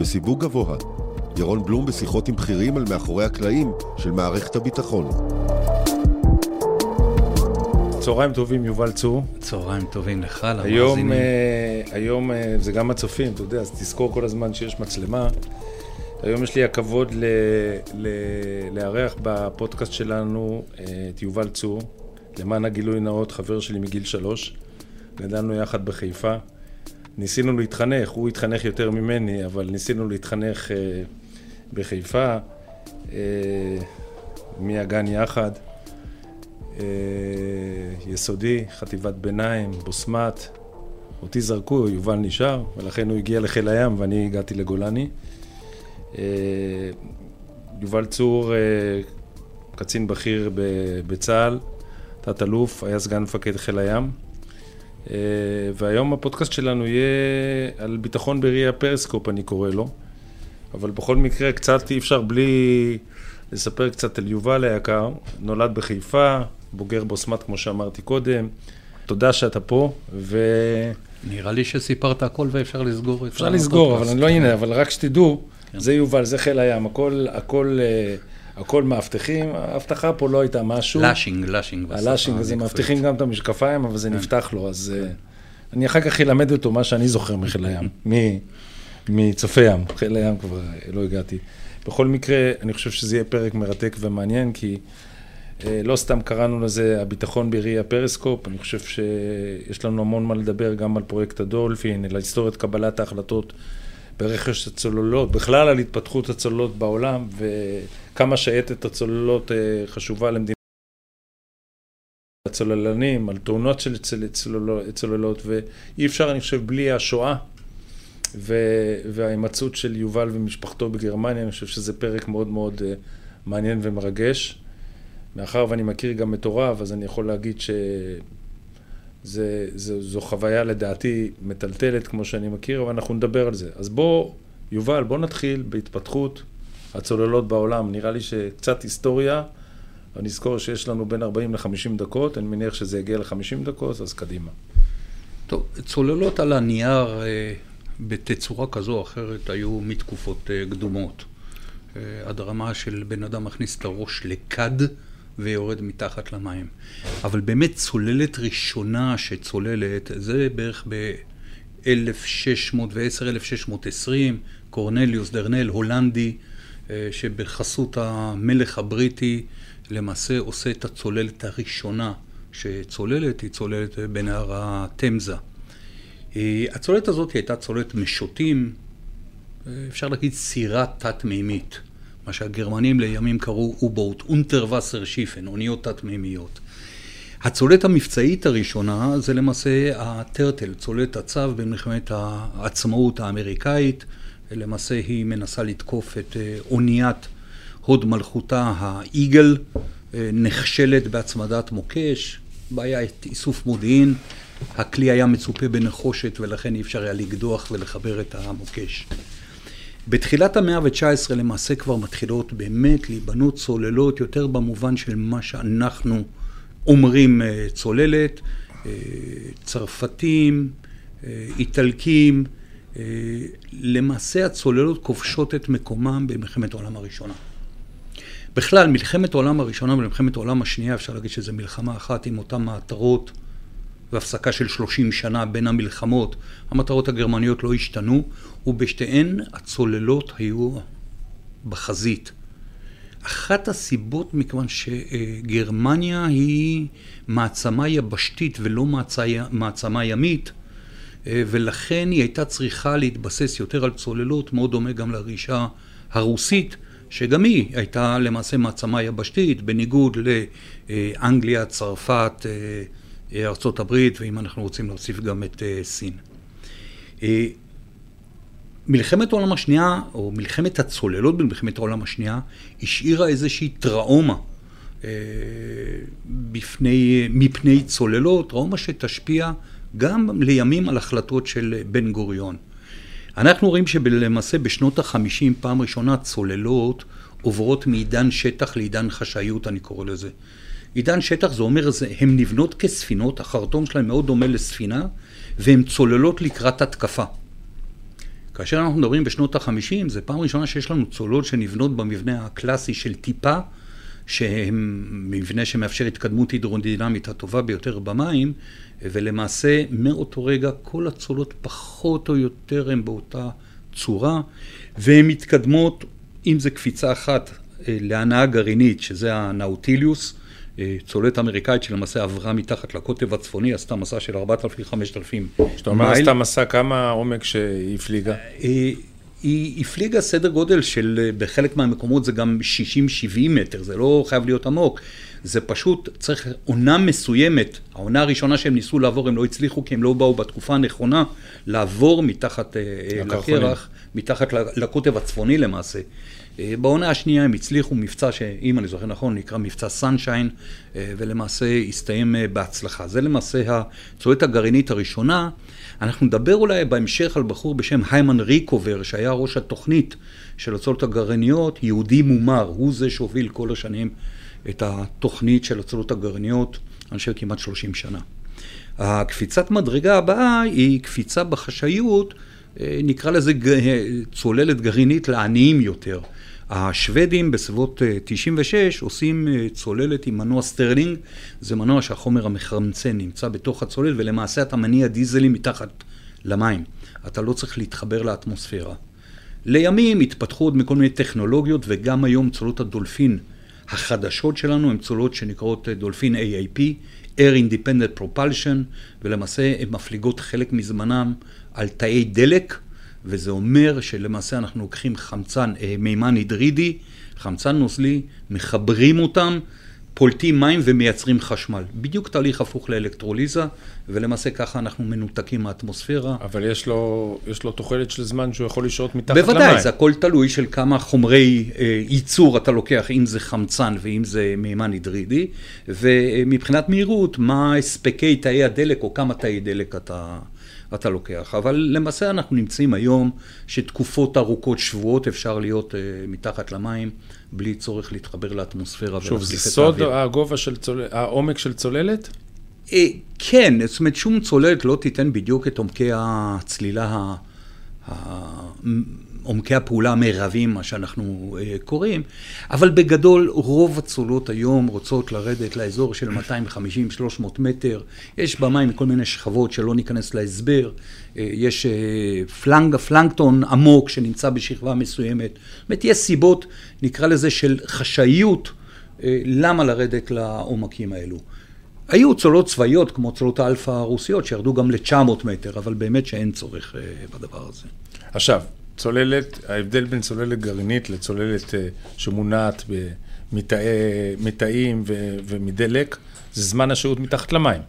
בסיווג גבוה. ירון בלום בשיחות עם בכירים על מאחורי הקלעים של מערכת הביטחון. צהריים טובים, יובל צור. צהריים טובים לך, היום, אה, היום אה, זה גם הצופים, אתה יודע, אז תזכור כל הזמן שיש מצלמה. היום יש לי הכבוד ל, ל, לארח בפודקאסט שלנו אה, את יובל צור, למען הגילוי נאות, חבר שלי מגיל שלוש. גדלנו יחד בחיפה. ניסינו להתחנך, הוא התחנך יותר ממני, אבל ניסינו להתחנך אה, בחיפה, אה, מהגן יחד. אה, יסודי, חטיבת ביניים, בוסמת. אותי זרקו, יובל נשאר, ולכן הוא הגיע לחיל הים ואני הגעתי לגולני. יובל צור, קצין בכיר בצה"ל, תת-אלוף, היה סגן מפקד חיל הים. והיום הפודקאסט שלנו יהיה על ביטחון בראי הפרסקופ, אני קורא לו. אבל בכל מקרה, קצת אי אפשר בלי לספר קצת על יובל היקר. נולד בחיפה, בוגר בוסמת, כמו שאמרתי קודם. תודה שאתה פה, ו... נראה לי שסיפרת הכל ואפשר לסגור את. אפשר לסגור, אבל אני לא, הנה, אבל רק שתדעו, כן. זה יובל, זה חיל הים, הכל, הכל, אה, הכל מאבטחים, האבטחה פה לא הייתה משהו. לאשינג, לאשינג. הלאשינג, זה מאבטחים גם את המשקפיים, אבל זה כן. נפתח לו, אז אה, אני אחר כך אלמד אותו מה שאני זוכר מחיל הים, מצופי ים, חיל הים כבר לא הגעתי. בכל מקרה, אני חושב שזה יהיה פרק מרתק ומעניין, כי... אה, לא סתם קראנו לזה הביטחון בראי הפריסקופ, אני חושב שיש לנו המון מה לדבר גם על פרויקט הדולפין, על היסטוריית קבלת ההחלטות ברכש הצוללות, בכלל על התפתחות הצוללות בעולם וכמה שייטת הצוללות אה, חשובה למדינת הצוללנים, על תאונות של צוללות, ואי אפשר, אני חושב, בלי השואה וההימצאות של יובל ומשפחתו בגרמניה, אני חושב שזה פרק מאוד מאוד אה, מעניין ומרגש. מאחר ואני מכיר גם את הוריו, אז אני יכול להגיד שזו חוויה לדעתי מטלטלת, כמו שאני מכיר, אבל אנחנו נדבר על זה. אז בוא, יובל, בוא נתחיל בהתפתחות הצוללות בעולם. נראה לי שקצת היסטוריה, אני אזכור שיש לנו בין 40 ל-50 דקות, אני מניח שזה יגיע ל-50 דקות, אז קדימה. טוב, צוללות על הנייר אה, בתצורה כזו או אחרת היו מתקופות אה, קדומות. אה, עד הרמה של בן אדם מכניס את הראש לכד. ויורד מתחת למים. אבל באמת צוללת ראשונה שצוללת, זה בערך ב-1610-1620, קורנליוס דרנל, הולנדי, אה, שבחסות המלך הבריטי למעשה עושה את הצוללת הראשונה שצוללת, היא צוללת בנהר התמזה. אה, הצוללת הזאת הייתה צוללת משוטים, אה, אפשר להגיד סירה תת-מימית. מה שהגרמנים לימים קראו אובוט, אונטרווסר שיפן, אוניות תת-מימיות. הצוללת המבצעית הראשונה זה למעשה הטרטל, צוללת הצו במלחמת העצמאות האמריקאית, ולמעשה היא מנסה לתקוף את אה, אוניית הוד מלכותה האיגל, אה, נכשלת בהצמדת מוקש, בעיה את איסוף מודיעין, הכלי היה מצופה בנחושת ולכן אי אפשר היה לקדוח ולחבר את המוקש. בתחילת המאה ה-19 למעשה כבר מתחילות באמת להיבנות צוללות יותר במובן של מה שאנחנו אומרים אה, צוללת, אה, צרפתים, אה, איטלקים, למעשה הצוללות כובשות את מקומם במלחמת העולם הראשונה. בכלל, מלחמת העולם הראשונה ומלחמת העולם השנייה, אפשר להגיד שזו מלחמה אחת עם אותן מעטרות והפסקה של 30 שנה בין המלחמות. המטרות הגרמניות לא השתנו, ובשתיהן הצוללות היו בחזית. אחת הסיבות, מכיוון שגרמניה היא מעצמה יבשתית ולא מעצמה ימית, ולכן היא הייתה צריכה להתבסס יותר על צוללות, מאוד דומה גם לרישה הרוסית, שגם היא הייתה למעשה מעצמה יבשתית, בניגוד לאנגליה, צרפת, ארה"ב, ואם אנחנו רוצים להוסיף גם את אה, סין. אה, מלחמת העולם השנייה, או מלחמת הצוללות במלחמת העולם השנייה, השאירה איזושהי טראומה אה, בפני, מפני צוללות, טראומה שתשפיע גם לימים על החלטות של בן גוריון. אנחנו רואים שלמעשה בשנות החמישים פעם ראשונה צוללות עוברות מעידן שטח לעידן חשאיות, אני קורא לזה. עידן שטח זה אומר, הן נבנות כספינות, החרטום שלהן מאוד דומה לספינה, והן צוללות לקראת התקפה. כאשר אנחנו מדברים בשנות ה-50, זה פעם ראשונה שיש לנו צוללות שנבנות במבנה הקלאסי של טיפה, שהם מבנה שמאפשר התקדמות הידרודינמית הטובה ביותר במים, ולמעשה מאותו רגע כל הצולות פחות או יותר הן באותה צורה, והן מתקדמות, אם זה קפיצה אחת אה, להנאה גרעינית, שזה הנאוטיליוס, צוללת אמריקאית שלמעשה עברה מתחת לקוטב הצפוני, עשתה מסע של 4,000-5,000 מייל. כשאתה אומר עשתה מסע, כמה עומק שהיא הפליגה? אה, היא הפליגה סדר גודל של, בחלק מהמקומות זה גם 60-70 מטר, זה לא חייב להיות עמוק. זה פשוט צריך עונה מסוימת, העונה הראשונה שהם ניסו לעבור הם לא הצליחו כי הם לא באו בתקופה הנכונה לעבור מתחת לקרח, מתחת לקוטב הצפוני למעשה. אה, בעונה השנייה הם הצליחו מבצע שאם אני זוכר נכון נקרא מבצע סנשיין אה, ולמעשה הסתיים אה, בהצלחה. זה למעשה הצועדת הגרעינית הראשונה. אנחנו נדבר אולי בהמשך על בחור בשם היימן ריקובר שהיה ראש התוכנית של הצוללות הגרעיניות, יהודי מומר, הוא זה שהוביל כל השנים את התוכנית של הצוללות הגרעיניות, אני חושב כמעט 30 שנה. הקפיצת מדרגה הבאה היא קפיצה בחשאיות, נקרא לזה צוללת גרעינית לעניים יותר. השוודים בסביבות 96 אה, עושים אה, צוללת עם מנוע סטרלינג, זה מנוע שהחומר המחרמצן נמצא בתוך הצוללת ולמעשה אתה מניע דיזלים מתחת למים. אתה לא צריך להתחבר לאטמוספירה. לימים התפתחו עוד מכל מיני טכנולוגיות וגם היום צוללות הדולפין החדשות שלנו הן צולות שנקראות אה, דולפין AAP, Air Independent Propulsion, ולמעשה הן מפליגות חלק מזמנם על תאי דלק. וזה אומר שלמעשה אנחנו לוקחים חמצן, אה, מימן הידרידי, חמצן נוזלי, מחברים אותם, פולטים מים ומייצרים חשמל. בדיוק תהליך הפוך לאלקטרוליזה, ולמעשה ככה אנחנו מנותקים מהאטמוספירה. אבל יש לו, יש לו תוחלת של זמן שהוא יכול לשהות מתחת בוודאי, למים. בוודאי, זה הכל תלוי של כמה חומרי אה, ייצור אתה לוקח, אם זה חמצן ואם זה מימן הידרידי, ומבחינת מהירות, מה הספקי תאי הדלק או כמה תאי דלק אתה... אתה לוקח. אבל למעשה אנחנו נמצאים היום שתקופות ארוכות, שבועות, אפשר להיות uh, מתחת למים בלי צורך להתחבר לאטמוספירה שוב, זה סוד הגובה של צוללת, העומק של צוללת? אה, כן, זאת אומרת שום צוללת לא תיתן בדיוק את עומקי הצלילה עומקי הפעולה המרביים, מה שאנחנו uh, קוראים, אבל בגדול רוב הצוללות היום רוצות לרדת לאזור של 250-300 מטר. יש במים כל מיני שכבות שלא ניכנס להסבר. אה, יש אה, פלנג, פלנקטון עמוק שנמצא בשכבה מסוימת. זאת אומרת, יש סיבות, נקרא לזה, של חשאיות, למה לרדת לעומקים האלו. היו צוללות צבאיות כמו צוללות האלפא הרוסיות שירדו גם ל-900 מטר, אבל באמת שאין צורך בדבר הזה. עכשיו, צוללת, ההבדל בין צוללת גרעינית לצוללת אה, שמונעת במתאים ומדלק, זה זמן השהות מתחת למים.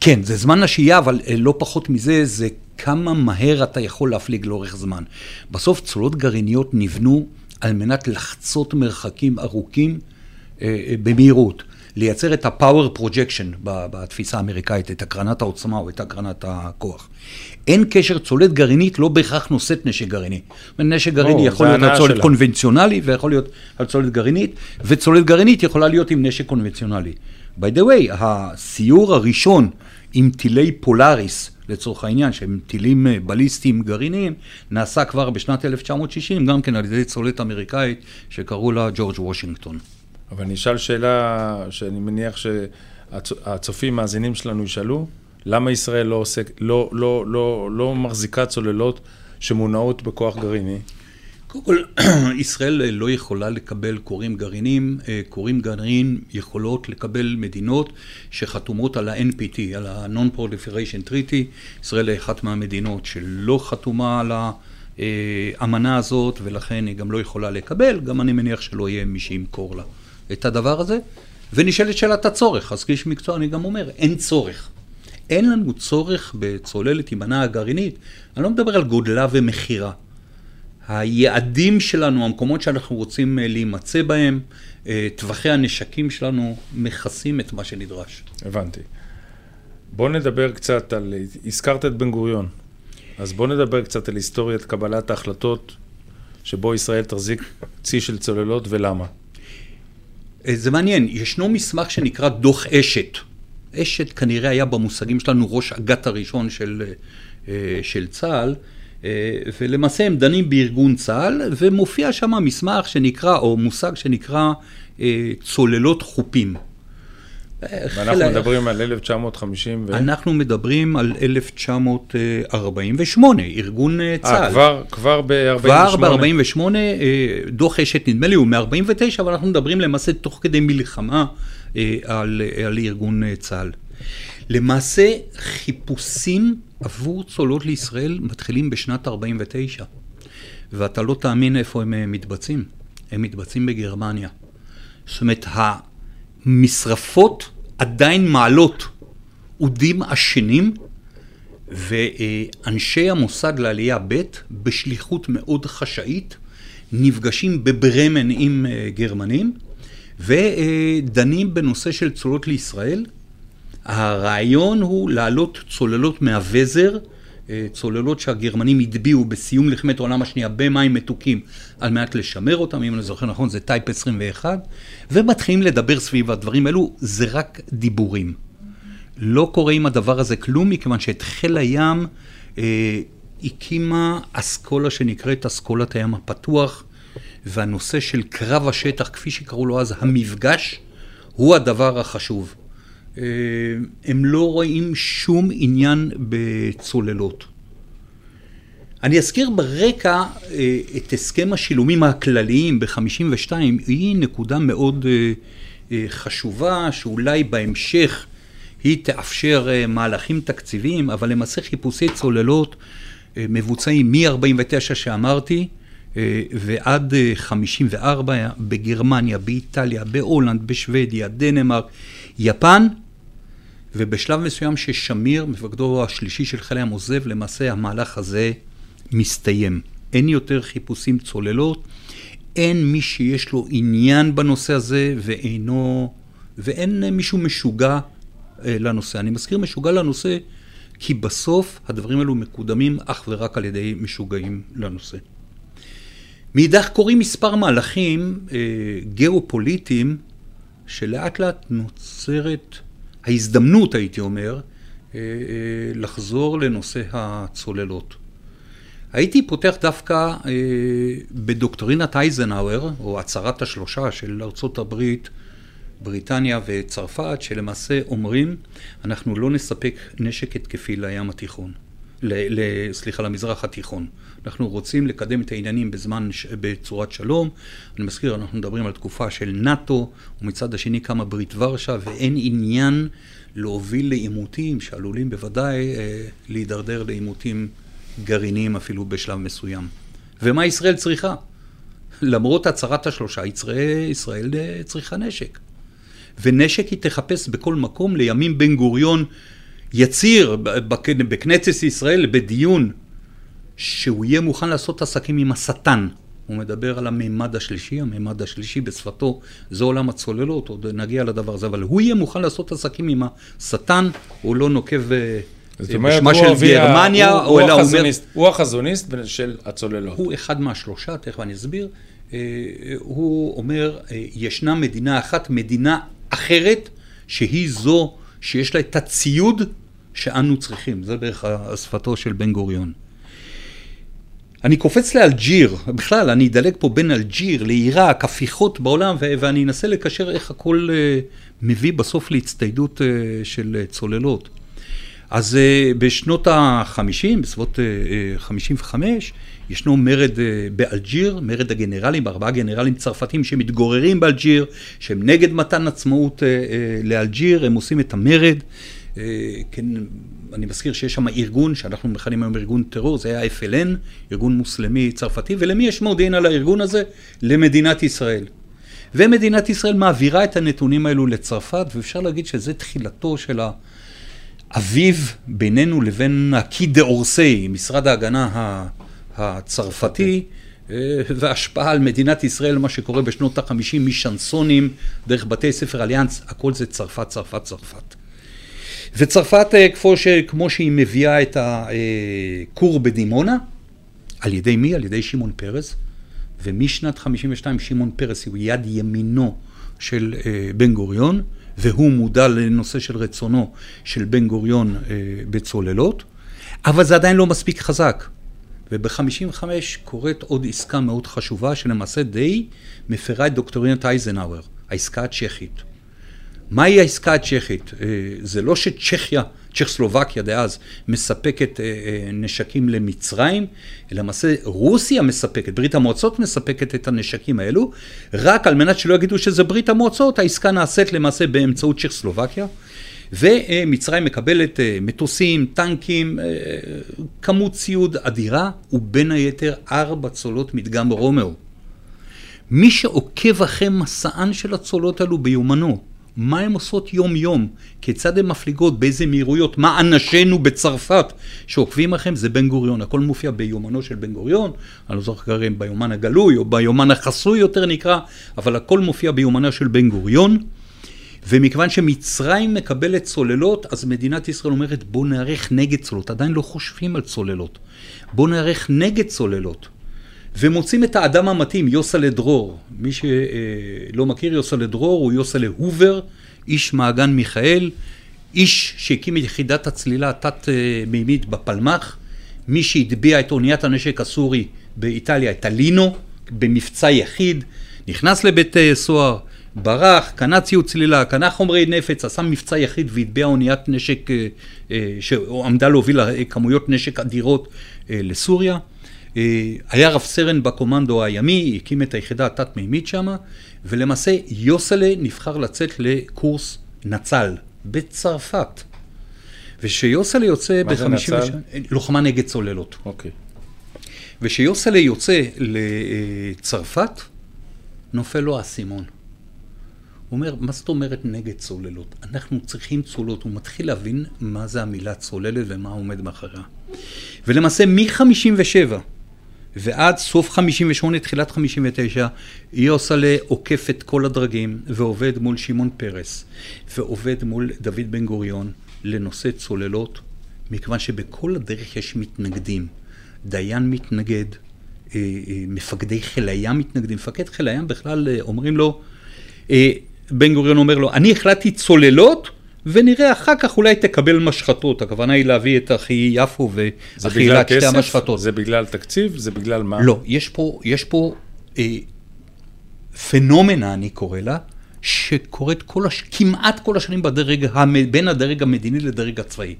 כן, זה זמן השהייה, אבל אה, לא פחות מזה, זה כמה מהר אתה יכול להפליג לאורך זמן. בסוף צולות גרעיניות נבנו על מנת לחצות מרחקים ארוכים אה, במהירות. לייצר את ה-power projection בתפיסה האמריקאית, את הקרנת העוצמה או את הקרנת הכוח. אין קשר, צוללת גרעינית לא בהכרח נושאת נשק גרעיני. נשק גרעיני יכול להיות על צוללת קונבנציונלי ויכול להיות על צוללת גרעינית, וצוללת גרעינית יכולה להיות עם נשק קונבנציונלי. by the way, הסיור הראשון עם טילי פולאריס, לצורך העניין, שהם טילים אה, בליסטיים גרעיניים, נעשה כבר בשנת 1960, גם כן על ידי צוללת אמריקאית שקראו לה ג'ורג' וושינגטון. אבל אני אשאל שאלה שאני מניח שהצופים, מאזינים שלנו ישאלו, למה ישראל לא, עוסק, לא, לא, לא, לא מחזיקה צוללות שמונעות בכוח גרעיני? קודם כל, ישראל לא יכולה לקבל קוראים גרעינים, אה, קוראים גרעין יכולות לקבל מדינות שחתומות על ה-NPT, על ה-Non-Proliferation Treaty. ישראל היא אחת מהמדינות שלא חתומה על האמנה הזאת, ולכן היא גם לא יכולה לקבל, גם אני מניח שלא יהיה מי שימכור לה. את הדבר הזה, ונשאלת שאלת הצורך. אז כאיש מקצוע אני גם אומר, אין צורך. אין לנו צורך בצוללת עם מנה הגרעינית, אני לא מדבר על גודלה ומכירה. היעדים שלנו, המקומות שאנחנו רוצים אה, להימצא בהם, אה, טווחי הנשקים שלנו מכסים את מה שנדרש. הבנתי. בוא נדבר קצת על, הזכרת את בן גוריון, אז בוא נדבר קצת על היסטוריית קבלת ההחלטות שבו ישראל תחזיק צי של צוללות ולמה. אה, זה מעניין, ישנו מסמך שנקרא דוח אשת. אשת כנראה היה במושגים שלנו ראש אג"ת הראשון של, אה, של צה"ל, ולמעשה הם דנים בארגון צה"ל, ומופיע שם מסמך שנקרא, או מושג שנקרא צוללות חופים. ואנחנו מדברים על 1950 ו... אנחנו מדברים על 1948, ארגון צה"ל. אה, כבר, כבר ב-48? כבר ב-48, דוח אשת נדמה לי הוא מ-49, אבל אנחנו מדברים למעשה תוך כדי מלחמה על, על ארגון צה"ל. למעשה, חיפושים עבור צוללות לישראל מתחילים בשנת 49, ואתה לא תאמין איפה הם מתבצעים. הם מתבצעים בגרמניה. זאת אומרת, המשרפות עדיין מעלות אודים עשנים, ואנשי המוסד לעלייה ב' בשליחות מאוד חשאית נפגשים בברמן עם גרמנים ודנים בנושא של צוללות לישראל. הרעיון הוא להעלות צוללות מהווזר, צוללות שהגרמנים הטביעו בסיום מלחמת העולם השנייה במים מתוקים על מנת לשמר אותם, אם אני זוכר נכון זה טייפ 21, ומתחילים לדבר סביב הדברים האלו, זה רק דיבורים. לא קורה עם הדבר הזה כלום, מכיוון שאת חיל הים אה, הקימה אסכולה שנקראת אסכולת הים הפתוח, והנושא של קרב השטח, כפי שקראו לו אז, המפגש, הוא הדבר החשוב. אה, הם לא רואים שום עניין בצוללות. אני אזכיר ברקע אה, את הסכם השילומים הכלליים ב-52, היא נקודה מאוד אה, חשובה, שאולי בהמשך היא תאפשר מהלכים תקציביים, אבל למעשה חיפושי צוללות מבוצעים מ-49 שאמרתי, ועד 54 בגרמניה, באיטליה, בהולנד, בשוודיה, דנמרק, יפן, ובשלב מסוים ששמיר, מפקדו השלישי של חיל הים עוזב, למעשה המהלך הזה מסתיים. אין יותר חיפושים צוללות, אין מי שיש לו עניין בנושא הזה ואינו, ואין מישהו משוגע אה, לנושא. אני מזכיר משוגע לנושא כי בסוף הדברים האלו מקודמים אך ורק על ידי משוגעים לנושא. מאידך קורים מספר מהלכים אה, גיאופוליטיים שלאט לאט נוצרת ההזדמנות, הייתי אומר, אה, אה, לחזור לנושא הצוללות. הייתי פותח דווקא אה, בדוקטרינת אייזנהאואר, או הצהרת השלושה של ארצות הברית, בריטניה וצרפת, שלמעשה אומרים, אנחנו לא נספק נשק התקפי לים התיכון, ל, ל, סליחה, למזרח התיכון. אנחנו רוצים לקדם את העניינים בזמן, בצורת שלום. אני מזכיר, אנחנו מדברים על תקופה של נאט"ו, ומצד השני קמה ברית ורשה, ואין עניין להוביל לעימותים שעלולים בוודאי אה, להידרדר לעימותים גרעיניים אפילו בשלב מסוים. ומה ישראל צריכה? למרות הצהרת השלושה, ישראל, ישראל אה, צריכה נשק. ונשק היא תחפש בכל מקום. לימים בן גוריון יציר בכנסת ישראל בדיון שהוא יהיה מוכן לעשות עסקים עם השטן. הוא מדבר על המימד השלישי, המימד השלישי בשפתו זה עולם הצוללות, עוד נגיע לדבר הזה, אבל הוא יהיה מוכן לעשות עסקים עם השטן, הוא לא נוקב אה, בשמה של גרמניה, הוא, הוא, הוא, החזוניסט, אומר... הוא החזוניסט של הצוללות. הוא אחד מהשלושה, תכף אני אסביר. אה, הוא אומר, אה, ישנה מדינה אחת, מדינה אחרת, שהיא זו שיש לה את הציוד שאנו צריכים. זה בערך שפתו של בן גוריון. אני קופץ לאלג'יר, בכלל, אני אדלג פה בין אלג'יר לעיראק, הפיכות בעולם, ו- ואני אנסה לקשר איך הכל uh, מביא בסוף להצטיידות uh, של uh, צוללות. אז uh, בשנות ה-50, בסביבות uh, 55, ישנו מרד uh, באלג'יר, מרד הגנרלים, ארבעה גנרלים צרפתים שמתגוררים באלג'יר, שהם נגד מתן עצמאות uh, uh, לאלג'יר, הם עושים את המרד. Uh, כן, אני מזכיר שיש שם ארגון שאנחנו מכנים היום ארגון טרור, זה היה FLN, ארגון מוסלמי צרפתי, ולמי יש מודיעין על הארגון הזה? למדינת ישראל. ומדינת ישראל מעבירה את הנתונים האלו לצרפת, ואפשר להגיד שזה תחילתו של האביב בינינו לבין הקי דה אורסי, משרד ההגנה הצרפתי, אה, והשפעה על מדינת ישראל, מה שקורה בשנות ה-50 משנסונים, דרך בתי ספר אליאנס, הכל זה צרפת, צרפת, צרפת. וצרפת, אה, כמו, שהיא מביאה את הכור בדימונה, על ידי מי? על ידי שמעון פרס, ומשנת 52 שמעון פרס הוא יד ימינו של אה, בן גוריון, והוא מודע לנושא של רצונו של בן גוריון אה, בצוללות, אבל זה עדיין לא מספיק חזק. וב-55 קורית עוד עסקה מאוד חשובה, שלמעשה די מפרה את דוקטורינת אייזנהאואר, העסקה הצ'כית. מהי העסקה הצ'כית? אה, זה לא שצ'כיה, צ'כסלובקיה דאז, מספקת אה, אה, נשקים למצרים, אלא למעשה רוסיה מספקת, ברית המועצות מספקת את הנשקים האלו, רק על מנת שלא יגידו שזה ברית המועצות, העסקה נעשית למעשה באמצעות צ'כסלובקיה. ומצרים מקבלת מטוסים, טנקים, כמות ציוד אדירה, ובין היתר ארבע צוללות מדגם רומאו. מי שעוקב אחרי מסען של הצוללות האלו ביומנו, מה הן עושות יום-יום, כיצד הן מפליגות, באיזה מהירויות, מה אנשינו בצרפת שעוקבים אחריהם, זה בן גוריון. הכל מופיע ביומנו של בן גוריון, אני לא זוכר אם ביומן הגלוי או ביומן החסוי יותר נקרא, אבל הכל מופיע ביומנו של בן גוריון. ומכיוון שמצרים מקבלת צוללות, אז מדינת ישראל אומרת בואו נערך נגד צוללות. עדיין לא חושבים על צוללות. בואו נערך נגד צוללות. ומוצאים את האדם המתאים, יוסלה דרור. מי שלא מכיר, יוסלה דרור הוא יוסלה הובר, איש מעגן מיכאל, איש שהקים את יחידת הצלילה התת-מימית בפלמ"ח, מי שהטביע את אוניית הנשק הסורי באיטליה, את הלינו, במבצע יחיד, נכנס לבית סוהר, ברח, קנה ציוד צלילה, קנה חומרי נפץ, עשה מבצע יחיד והטביע אוניית נשק אה, אה, שעמדה להוביל כמויות נשק אדירות אה, לסוריה. אה, היה רב סרן בקומנדו הימי, הקים את היחידה התת-מימית שם, ולמעשה יוסלה נבחר לצאת לקורס נצ"ל בצרפת. ושיוסלה יוצא ב-50... מה זה נצ"ל? לוחמה נגד צוללות. אוקיי. ושיוסלה יוצא לצרפת, נופל לו האסימון. הוא אומר, מה זאת אומרת נגד צוללות? אנחנו צריכים צוללות. הוא מתחיל להבין מה זה המילה צוללת ומה עומד מאחוריה. ולמעשה מ-57' ועד סוף 58, תחילת 59, יוסלה עוקף את כל הדרגים ועובד מול שמעון פרס ועובד מול דוד בן גוריון לנושא צוללות, מכיוון שבכל הדרך יש מתנגדים. דיין מתנגד, אה, אה, מפקדי חיל הים מתנגדים. מפקד חיל הים בכלל אה, אומרים לו, בן גוריון אומר לו, אני החלטתי צוללות ונראה אחר כך אולי תקבל משחטות. הכוונה היא להביא את אחי יפו ואחי אילת, שתי המשחטות. זה בגלל תקציב? זה בגלל מה? לא, יש פה, יש פה אה, פנומנה, אני קורא לה, שקורית כל הש... כמעט כל השנים בדרג, המ... בין הדרג המדיני לדרג הצבאי.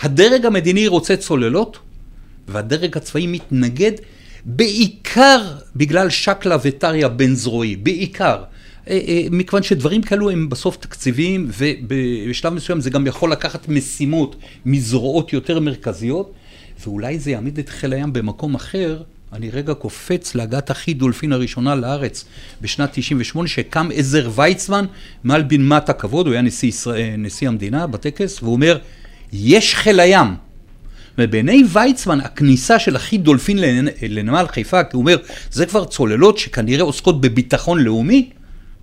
הדרג המדיני רוצה צוללות, והדרג הצבאי מתנגד בעיקר בגלל שקלא וטריא בן זרועי, בעיקר. אה, אה, מכיוון שדברים כאלו הם בסוף תקציביים, ובשלב מסוים זה גם יכול לקחת משימות מזרועות יותר מרכזיות, ואולי זה יעמיד את חיל הים במקום אחר. אני רגע קופץ להגעת אחי דולפין הראשונה לארץ בשנת 98, שקם עזר ויצמן מעל בנמת הכבוד, הוא היה נשיא, ישראל, נשיא המדינה בטקס, והוא אומר, יש חיל הים. ובעיני ויצמן, הכניסה של אחי דולפין לנמל חיפה, כי הוא אומר, זה כבר צוללות שכנראה עוסקות בביטחון לאומי,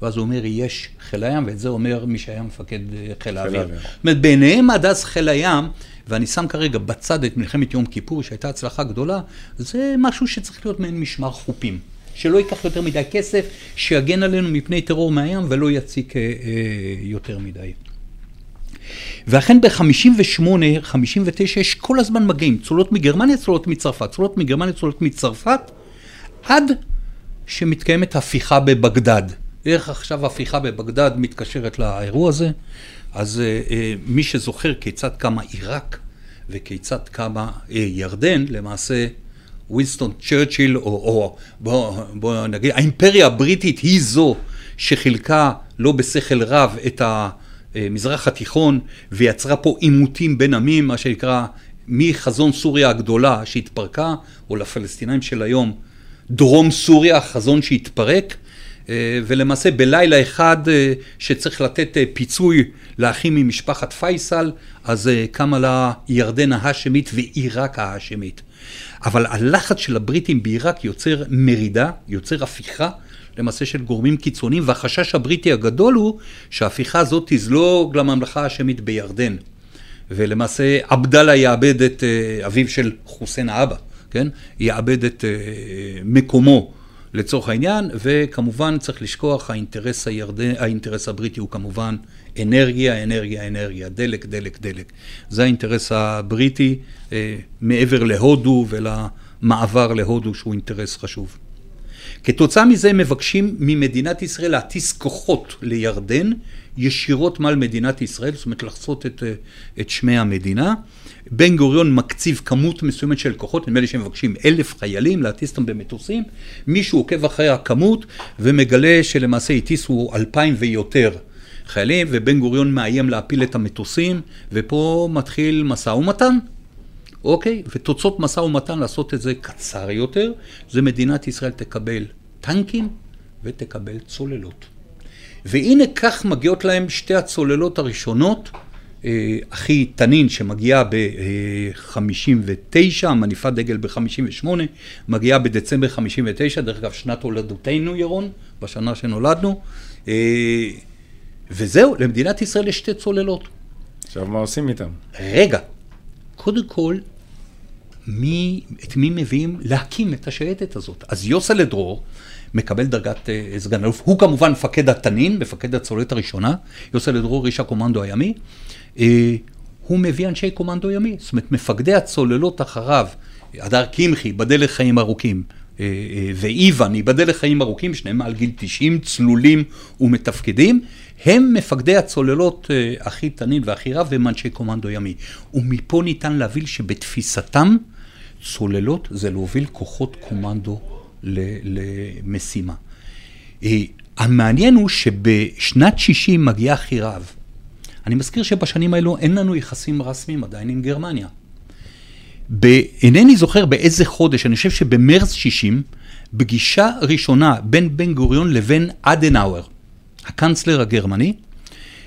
ואז הוא אומר, יש חיל הים, ואת זה אומר מי שהיה מפקד אה, חיל האוויר. זאת אומרת, בעיניהם עד אז חיל הים, ואני שם כרגע בצד את מלחמת יום כיפור, שהייתה הצלחה גדולה, זה משהו שצריך להיות מעין משמר חופים. שלא ייקח יותר מדי כסף, שיגן עלינו מפני טרור מהים ולא יציק אה, אה, יותר מדי. ואכן ב-58, 59, יש כל הזמן מגעים, צולות מגרמניה, צולות מצרפת, צולות מגרמניה, צולות מצרפת, עד שמתקיימת הפיכה בבגדד. איך עכשיו הפיכה בבגדד מתקשרת לאירוע הזה? אז אה, אה, מי שזוכר כיצד קמה עיראק וכיצד קמה אה, ירדן, למעשה ווינסטון צ'רצ'יל, או, או בוא, בוא נגיד, האימפריה הבריטית היא זו שחילקה לא בשכל רב את המזרח התיכון ויצרה פה עימותים בין עמים, מה שנקרא מחזון סוריה הגדולה שהתפרקה, או לפלסטינאים של היום, דרום סוריה, החזון שהתפרק, אה, ולמעשה בלילה אחד אה, שצריך לתת אה, פיצוי לאחים ממשפחת פייסל, אז קמה לה ירדן ההאשמית ועיראק ההאשמית. אבל הלחץ של הבריטים בעיראק יוצר מרידה, יוצר הפיכה. למעשה של גורמים קיצוניים, והחשש הבריטי הגדול הוא שההפיכה הזאת תזלוג לממלכה ההאשמית בירדן. ולמעשה עבדאללה יאבד את אביו של חוסיין האבא, כן? יאבד את מקומו לצורך העניין, וכמובן צריך לשכוח, האינטרס, הירדן, האינטרס הבריטי הוא כמובן אנרגיה, אנרגיה, אנרגיה, דלק, דלק, דלק. זה האינטרס הבריטי אה, מעבר להודו המעבר להודו שהוא אינטרס חשוב. כתוצאה מזה מבקשים ממדינת ישראל להטיס כוחות לירדן ישירות מעל מדינת ישראל, זאת אומרת לחצות את, אה, את שמי המדינה. בן גוריון מקציב כמות מסוימת של כוחות, נדמה לי שהם מבקשים אלף חיילים להטיס אותם במטוסים, מישהו עוקב אחרי הכמות ומגלה שלמעשה הטיסו אלפיים ויותר חיילים, ובן גוריון מאיים להפיל את המטוסים, ופה מתחיל משא ומתן. אוקיי? ותוצאות משא ומתן לעשות את זה קצר יותר, זה מדינת ישראל תקבל טנקים ותקבל צוללות. והנה כך מגיעות להם שתי הצוללות הראשונות, אחי תנין שמגיעה ב-59, מניפת דגל ב-58, מגיעה בדצמבר 59, דרך אגב שנת הולדותנו ירון, בשנה שנולדנו, אה, וזהו, למדינת ישראל יש שתי צוללות. עכשיו מה עושים איתם? רגע, קודם כל, מי, את מי מביאים להקים את השייטת הזאת? אז יוסל דרור מקבל דרגת uh, סגן אלוף, הוא כמובן מפקד התנין, מפקד הצוללת הראשונה, יוסל דרור איש הקומנדו הימי, הוא מביא אנשי קומנדו ימי, זאת אומרת מפקדי הצוללות אחריו, הדר קמחי, בדל לחיים ארוכים, uh, uh, ואיוון, ייבדל לחיים ארוכים, שניהם מעל גיל 90, צלולים ומתפקדים, הם מפקדי הצוללות אחי תנין ואחי רב והם אנשי קומנדו ימי. ומפה ניתן להבין שבתפיסתם, צוללות זה להוביל כוחות קומנדו למשימה. אה, המעניין הוא שבשנת 60 מגיע חירב. אני מזכיר שבשנים האלו אין לנו יחסים רסמיים עדיין עם גרמניה. אינני זוכר באיזה חודש, אני חושב שבמרץ 60, פגישה ראשונה בין בן גוריון לבין אדנאואר, הקנצלר הגרמני,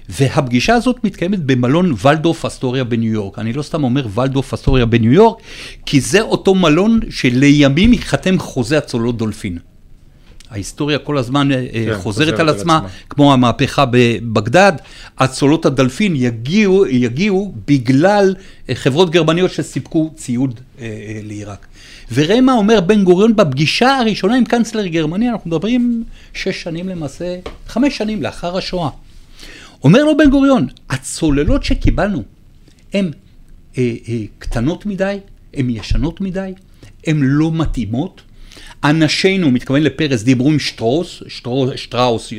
והפגישה הזאת מתקיימת במלון ולדורף אסטוריה בניו יורק. אני לא סתם אומר ולדורף אסטוריה בניו יורק, כי זה אותו מלון שלימים ייחתם חוזה הצוללות דולפין. ההיסטוריה כל הזמן אה, כן, חוזרת על עצמה, עצמה, כמו המהפכה בבגדד. הצולות הדלפין יגיעו, יגיעו בגלל אה, חברות גרמניות שסיפקו ציוד אה, אה, לעיראק. וראה מה אומר בן גוריון בפגישה הראשונה עם קנצלר גרמני, אנחנו מדברים שש שנים למעשה, חמש שנים לאחר השואה. אומר לו בן גוריון, הצוללות שקיבלנו הן אה, אה, קטנות מדי, הן ישנות מדי, הן לא מתאימות. אנשינו, מתכוון לפרס, דיברו עם שטרוס, שטרוס, שטראוס, אה,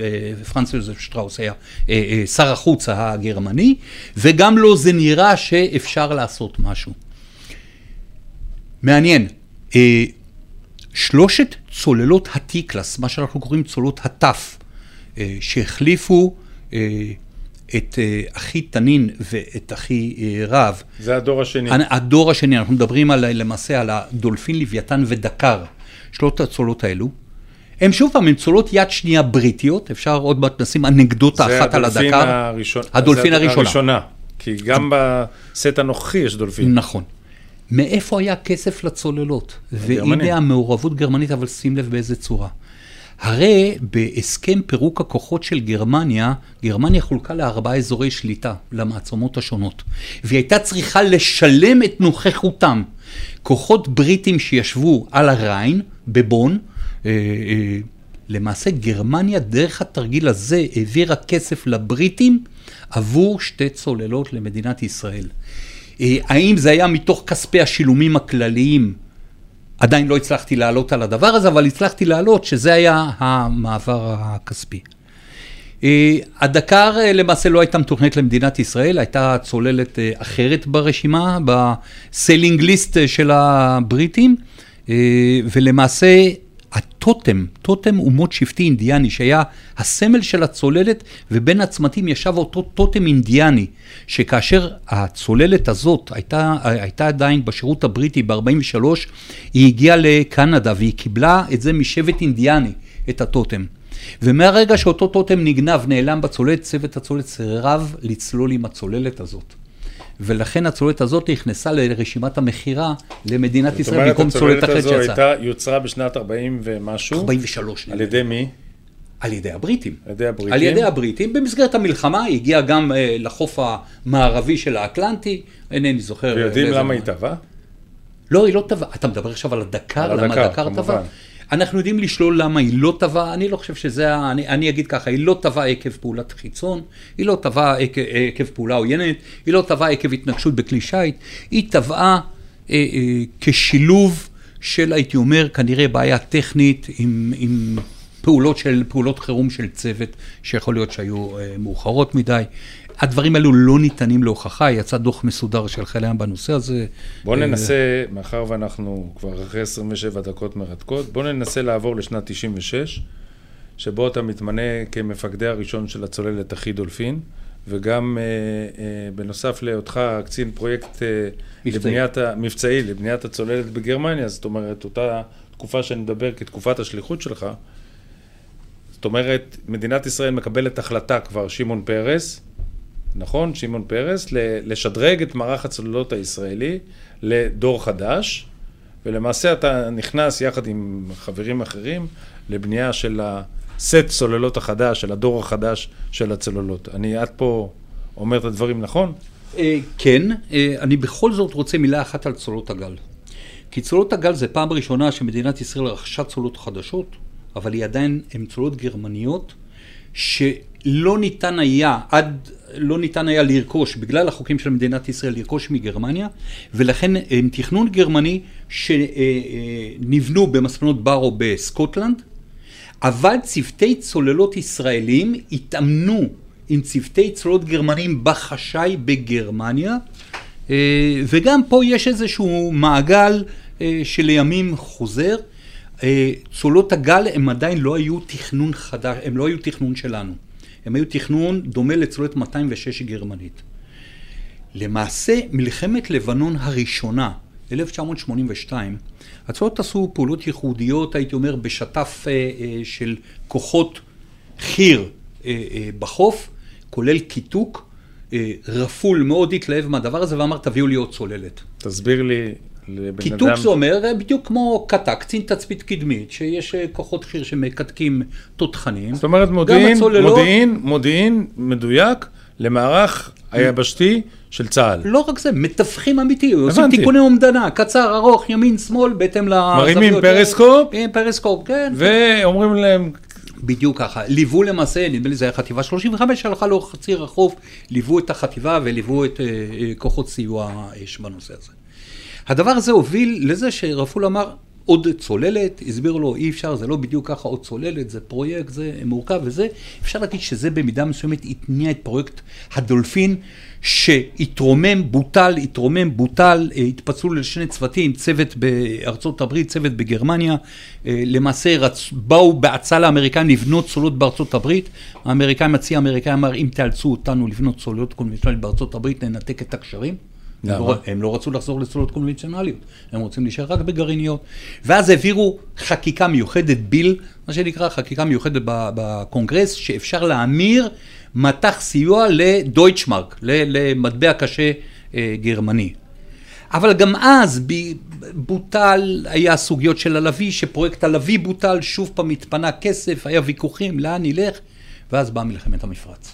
פרנס יוזף שטראוס היה אה, אה, שר החוץ הגרמני, וגם לו זה נראה שאפשר לעשות משהו. מעניין, שלושת צוללות הטיקלס, מה שאנחנו קוראים צוללות הטף, שהחליפו את אחי תנין ואת אחי רב. זה הדור השני. הדור השני, אנחנו מדברים על, למעשה על הדולפין, לוויתן ודקר, שלושת הצולות האלו. הם שוב פעם, הם צולות יד שנייה בריטיות, אפשר עוד מעט נשים אנקדוטה אחת על הדקר. הראשון, הדולפין הראשונה. הראשונה. כי גם בסט הנוכחי יש דולפין. נכון. מאיפה היה כסף לצוללות? והנה המעורבות גרמנית, אבל שים לב באיזה צורה. הרי בהסכם פירוק הכוחות של גרמניה, גרמניה חולקה לארבעה אזורי שליטה למעצמות השונות, והיא הייתה צריכה לשלם את נוכחותם. כוחות בריטים שישבו על הריין, בבון, אה, אה, למעשה גרמניה דרך התרגיל הזה העבירה כסף לבריטים עבור שתי צוללות למדינת ישראל. אה, האם זה היה מתוך כספי השילומים הכלליים עדיין לא הצלחתי לעלות על הדבר הזה, אבל הצלחתי לעלות שזה היה המעבר הכספי. הדקר למעשה לא הייתה מתוכננת למדינת ישראל, הייתה צוללת אחרת ברשימה, בסלינג ליסט של הבריטים, ולמעשה הטוטם, טוטם אומות שבטי אינדיאני, שהיה הסמל של הצוללת, ובין הצמתים ישב אותו טוטם אינדיאני, שכאשר הצוללת הזאת הייתה, הייתה עדיין בשירות הבריטי ב-43, היא הגיעה לקנדה והיא קיבלה את זה משבט אינדיאני, את הטוטם. ומהרגע שאותו טוטם נגנב, נעלם בצוללת, צוות הצוללת סירב לצלול עם הצוללת הזאת. ולכן הצוללת הזאת נכנסה לרשימת המכירה למדינת ישראל במקום צוללת אחרת שיצאה. זאת אומרת, הצוללת הזו יוצרה בשנת 40 ומשהו. 43. על ידי מי? על ידי הבריטים. על ידי הבריטים? על ידי הבריטים. במסגרת המלחמה היא הגיעה גם uh, לחוף המערבי של האטלנטי, אינני זוכר. ויודעים למה היא טבעה? לא, היא לא טבעה. אתה מדבר עכשיו על הדקר, על למה הדקר טבע? אנחנו יודעים לשלול למה היא לא טבעה, אני לא חושב שזה. אני, אני אגיד ככה, היא לא טבעה עקב פעולת חיצון, היא לא טבעה עקב, עקב פעולה עוינת, היא לא טבעה עקב התנגשות בכלי שיט, היא טבעה אה, אה, כשילוב של, הייתי אומר, כנראה בעיה טכנית עם, עם פעולות, של, פעולות חירום של צוות, שיכול להיות שהיו אה, מאוחרות מדי. הדברים האלו לא ניתנים להוכחה, יצא דוח מסודר של חיל הים בנושא הזה. בואו ננסה, מאחר ואנחנו כבר אחרי 27 דקות מרתקות, בואו ננסה לעבור לשנת 96, שבו אתה מתמנה כמפקדי הראשון של הצוללת אחי דולפין, וגם אה, אה, בנוסף להיותך קצין פרויקט אה. לבניית, מבצעי לבניית הצוללת בגרמניה, זאת אומרת, אותה תקופה שאני מדבר כתקופת השליחות שלך, זאת אומרת, מדינת ישראל מקבלת החלטה כבר, שמעון פרס, נכון? שמעון פרס, לשדרג את מערך הצוללות הישראלי לדור חדש, ולמעשה אתה נכנס יחד עם חברים אחרים לבנייה של הסט צוללות החדש, של הדור החדש של הצוללות. אני עד פה אומר את הדברים נכון? אה, כן, אה, אני בכל זאת רוצה מילה אחת על צולות הגל. כי צולות הגל זה פעם ראשונה שמדינת ישראל רכשה צולות חדשות, אבל היא עדיין, הן צולות גרמניות, שלא ניתן היה, עד, לא ניתן היה לרכוש, בגלל החוקים של מדינת ישראל, לרכוש מגרמניה, ולכן הם תכנון גרמני שנבנו במספנות ברו בסקוטלנד, אבל צוותי צוללות ישראלים התאמנו עם צוותי צוללות גרמנים בחשאי בגרמניה, אה, וגם פה יש איזשהו מעגל אה, שלימים חוזר. אה, צולות הגל הם עדיין לא היו תכנון חדש, הם לא היו תכנון שלנו. הם היו תכנון דומה לצוללת 206 גרמנית. למעשה, מלחמת לבנון הראשונה, 1982, הצולות עשו פעולות ייחודיות, הייתי אומר, בשת"פ אה, אה, של כוחות חי"ר בחוף, כולל קיתוק. רפול מאוד התלהב מהדבר הזה ואמר, תביאו לי עוד צוללת. תסביר לי לבן קיתוק אדם... זה אומר אה, בדיוק כמו קט"ק, קצין תצפית קדמית, שיש אה, כוחות חי"ר שמקתקים תותחנים. זאת אומרת מודיעין, הצוללות- מודיעין, מודיעין מדויק למערך היבשתי של צה"ל. לא רק זה, מטווחים אמיתיים, עושים. תיקוני אומדנה, קצר, ארוך, ימין, שמאל, בהתאם לזוויות. מרימים אה, פריסקופ. אה, פריסקופ, כן. ואומרים להם, בדיוק ככה. ליוו למעשה, נדמה לי זה היה חטיבה 35 שהלכה לאורך ציר החוף, ליוו את החטיבה וליוו את אה, אה, כוחות סיוע האש בנושא הזה. הדבר הזה הוביל לזה שרפול אמר, עוד צוללת, הסבירו לו, אי אפשר, זה לא בדיוק ככה עוד צוללת, זה פרויקט, זה מורכב וזה. אפשר להגיד שזה במידה מסוימת התניע את פרויקט הדולפין, שהתרומם, בוטל, התרומם, בוטל, אה, התפצלו לשני צוותים, צוות בארצות הברית, צוות בגרמניה. אה, למעשה רצ... באו בהצעה לאמריקאים לבנות צוללות בארצות הברית. האמריקאים, הצי האמריקאי אמר, אם תאלצו אותנו לבנות צוללות קונבנציונליות בארצות הברית, ננתק את הקשרים. הם לא- הם לא רצו לחזור לצוללות קונבנציונליות, הם רוצים להישאר רק בגרעיניות. ואז העבירו חקיקה מיוחדת, ביל, מה שנקרא חקיקה מיוחדת בקונגרס, שאפשר להמיר מטח סיוע לדויטשמרק, למטבע קשה אה, גרמני. אבל גם אז בוטל, היה סוגיות של הלוי, שפרויקט הלוי בוטל, שוב פעם התפנה כסף, היה ויכוחים, לאן נלך, ואז באה מלחמת המפרץ.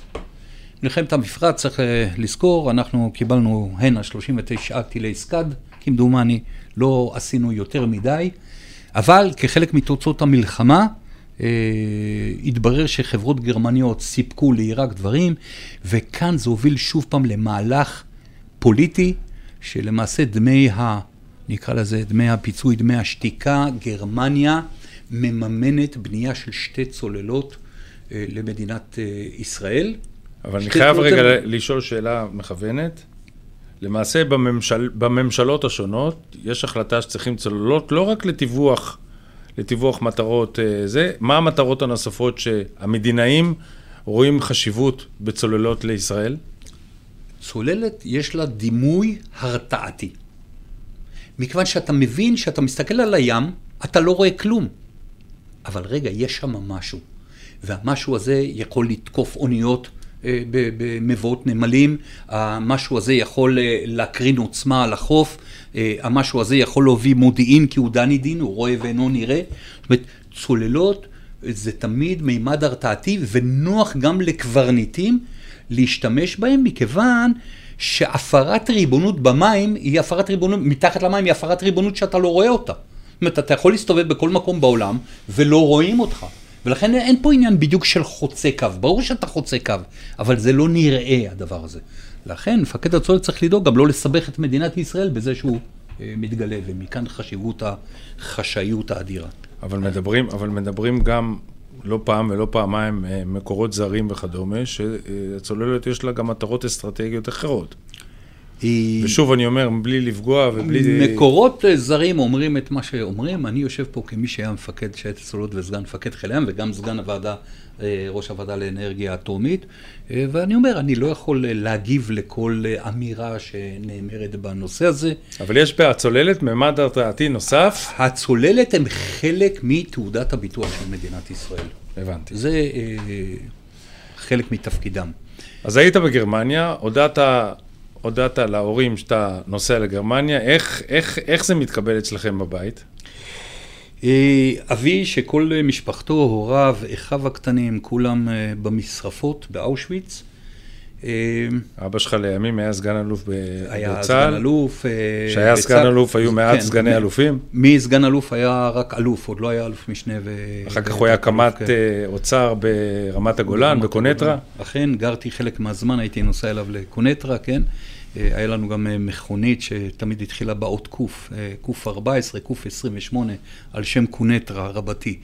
מלחמת המפרץ, צריך אה, לזכור, אנחנו קיבלנו הנה 39 טילי סקאד, כמדומני, לא עשינו יותר מדי, אבל כחלק מתוצאות המלחמה, אה, התברר שחברות גרמניות סיפקו לעיראק דברים, וכאן זה הוביל שוב פעם למהלך פוליטי, שלמעשה דמי ה... נקרא לזה דמי הפיצוי, דמי השתיקה, גרמניה מממנת בנייה של שתי צוללות אה, למדינת אה, ישראל. אבל אני חייב רגע הם- לשאול שאלה מכוונת. למעשה בממשל, בממשלות השונות יש החלטה שצריכים צוללות לא רק לטיווח, לטיווח מטרות אה, זה, מה המטרות הנוספות שהמדינאים רואים חשיבות בצוללות לישראל? צוללת יש לה דימוי הרתעתי. מכיוון שאתה מבין שאתה מסתכל על הים, אתה לא רואה כלום. אבל רגע, יש שם משהו. והמשהו הזה יכול לתקוף אוניות במבואות נמלים, המשהו הזה יכול אה, להקרין עוצמה על החוף, אה, המשהו הזה יכול להביא מודיעין כי הוא דני דין, הוא רואה ואינו נראה. זאת אומרת, צוללות זה תמיד מימד הרתעתי ונוח גם לקברניטים להשתמש בהם, מכיוון שהפרת ריבונות במים היא הפרת ריבונות, מתחת למים היא הפרת ריבונות שאתה לא רואה אותה. זאת אומרת, אתה יכול להסתובב בכל מקום בעולם ולא רואים אותך. ולכן אין פה עניין בדיוק של חוצה קו. ברור שאתה חוצה קו, אבל זה לא נראה הדבר הזה. לכן מפקד הצוללת צריך לדאוג גם לא לסבך את מדינת ישראל בזה שהוא אה, מתגלה, ומכאן חשיבות החשאיות האדירה. אבל מדברים, אבל מדברים גם לא פעם ולא פעמיים אה, מקורות זרים וכדומה, שהצוללת יש לה גם מטרות אסטרטגיות אחרות. היא... ושוב, אני אומר, בלי לפגוע ובלי... מקורות זרים אומרים את מה שאומרים. אני יושב פה כמי שהיה מפקד שייטת הצוללות וסגן מפקד חיל הים, וגם סגן הוועדה, אה, ראש הוועדה לאנרגיה אטומית. אה, ואני אומר, אני לא יכול להגיב לכל אמירה שנאמרת בנושא הזה. אבל יש בהצוללת ממד הרתעתי נוסף? הצוללת הם חלק מתעודת הביטוח של מדינת ישראל. הבנתי. זה אה, חלק מתפקידם. אז היית בגרמניה, הודעת הודעת להורים שאתה נוסע לגרמניה, איך, איך, איך זה מתקבל אצלכם בבית? אה, אבי, שכל משפחתו, הוריו, אחיו הקטנים, כולם אה, במשרפות באושוויץ. אה, אבא שלך לימים היה סגן אלוף בצה"ל. היה סגן אלוף. כשהיה סגן אלוף היו מעט כן, סגני אלופים. מסגן אלוף היה רק אלוף, עוד לא היה אלוף משנה. ו... אחר כך הוא היה קמ"ט כן. אוצר ברמת הגולן, בקונטרה. אכן, גרתי חלק מהזמן, הייתי נוסע אליו לקונטרה, כן. אה, היה לנו גם אה, מכונית שתמיד התחילה באות ק', ק'14, ק'28, על שם קונטרה רבתי.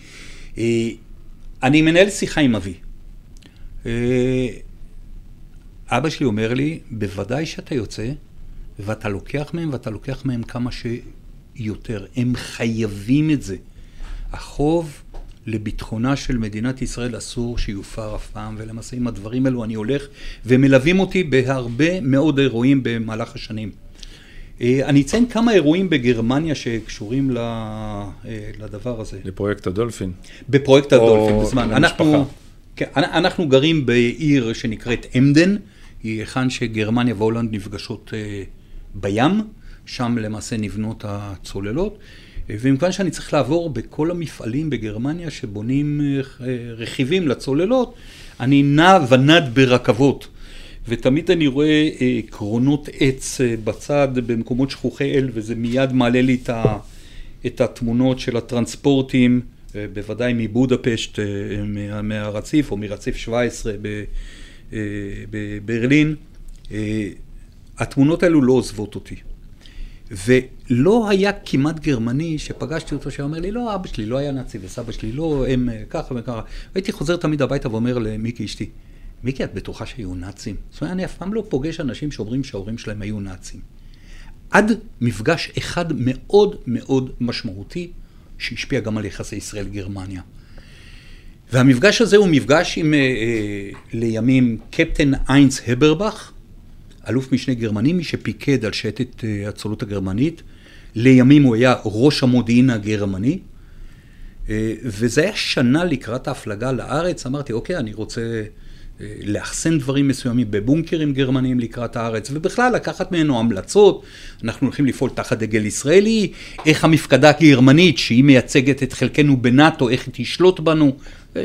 אה, אני מנהל שיחה עם אבי. אבא שלי אומר לי, בוודאי שאתה יוצא, ואתה לוקח מהם, ואתה לוקח מהם כמה שיותר. הם חייבים את זה. החוב לביטחונה של מדינת ישראל אסור שיופר אף פעם, ולמעשה עם הדברים האלו אני הולך, ומלווים אותי בהרבה מאוד אירועים במהלך השנים. אה, אני אציין כמה אירועים בגרמניה שקשורים אה, לדבר הזה. לפרויקט הדולפין. בפרויקט הדולפין, בזמן. אנחנו, כן, אנחנו גרים בעיר שנקראת אמדן, היא היכן שגרמניה והולנד נפגשות אה, בים, שם למעשה נבנות הצוללות. ומכיוון שאני צריך לעבור בכל המפעלים בגרמניה שבונים אה, רכיבים לצוללות, אני נע ונד ברכבות. ותמיד אני רואה אה, קרונות עץ אה, בצד במקומות שכוחי אל, וזה מיד מעלה לי את התמונות של הטרנספורטים, בוודאי מבודפשט, מהרציף או מרציף 17 בברלין. התמונות האלו לא עוזבות אותי. ולא היה כמעט גרמני שפגשתי אותו שאומר לי, לא, אבא שלי לא היה נאצי וסבא שלי לא, הם אה, ככה וככה. והייתי חוזר תמיד הביתה ואומר למיקי אשתי, מיקי, את בטוחה שהיו נאצים? זאת אומרת, אני אף פעם לא פוגש אנשים שאומרים שההורים שלהם היו נאצים. עד מפגש אחד מאוד מאוד משמעותי, שהשפיע גם על יחסי ישראל-גרמניה. והמפגש הזה הוא מפגש עם, אה, אה, לימים, קפטן איינס הברבך, אלוף משנה גרמני, מי שפיקד על שייטת אה, הצולות הגרמנית. לימים הוא היה ראש המודיעין הגרמני, וזה היה שנה לקראת ההפלגה לארץ. אמרתי, אוקיי, אני רוצה לאחסן דברים מסוימים בבונקרים גרמניים לקראת הארץ, ובכלל לקחת ממנו המלצות. אנחנו הולכים לפעול תחת דגל ישראלי, איך המפקדה הגרמנית, שהיא מייצגת את חלקנו בנאט"ו, איך היא תשלוט בנו,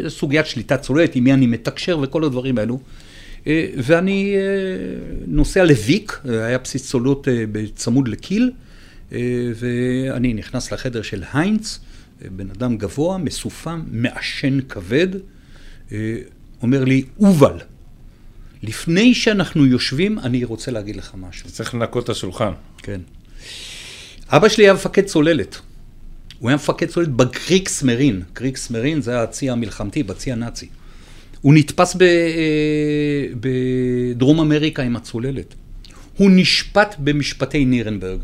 סוגיית שליטה צוללת, עם מי אני מתקשר וכל הדברים האלו. אה, ואני אה, נוסע לוויק, היה בסיס צולות אה, בצמוד לקיל, ואני נכנס לחדר של היינץ, בן אדם גבוה, מסופם, מעשן כבד, אומר לי, אובל, לפני שאנחנו יושבים, אני רוצה להגיד לך משהו. צריך לנקות את השולחן. כן. אבא שלי היה מפקד צוללת. הוא היה מפקד צוללת בקריקס מרין. קריקס מרין זה הצי המלחמתי, בצי הנאצי. הוא נתפס ב, אה, בדרום אמריקה עם הצוללת. הוא נשפט במשפטי נירנברג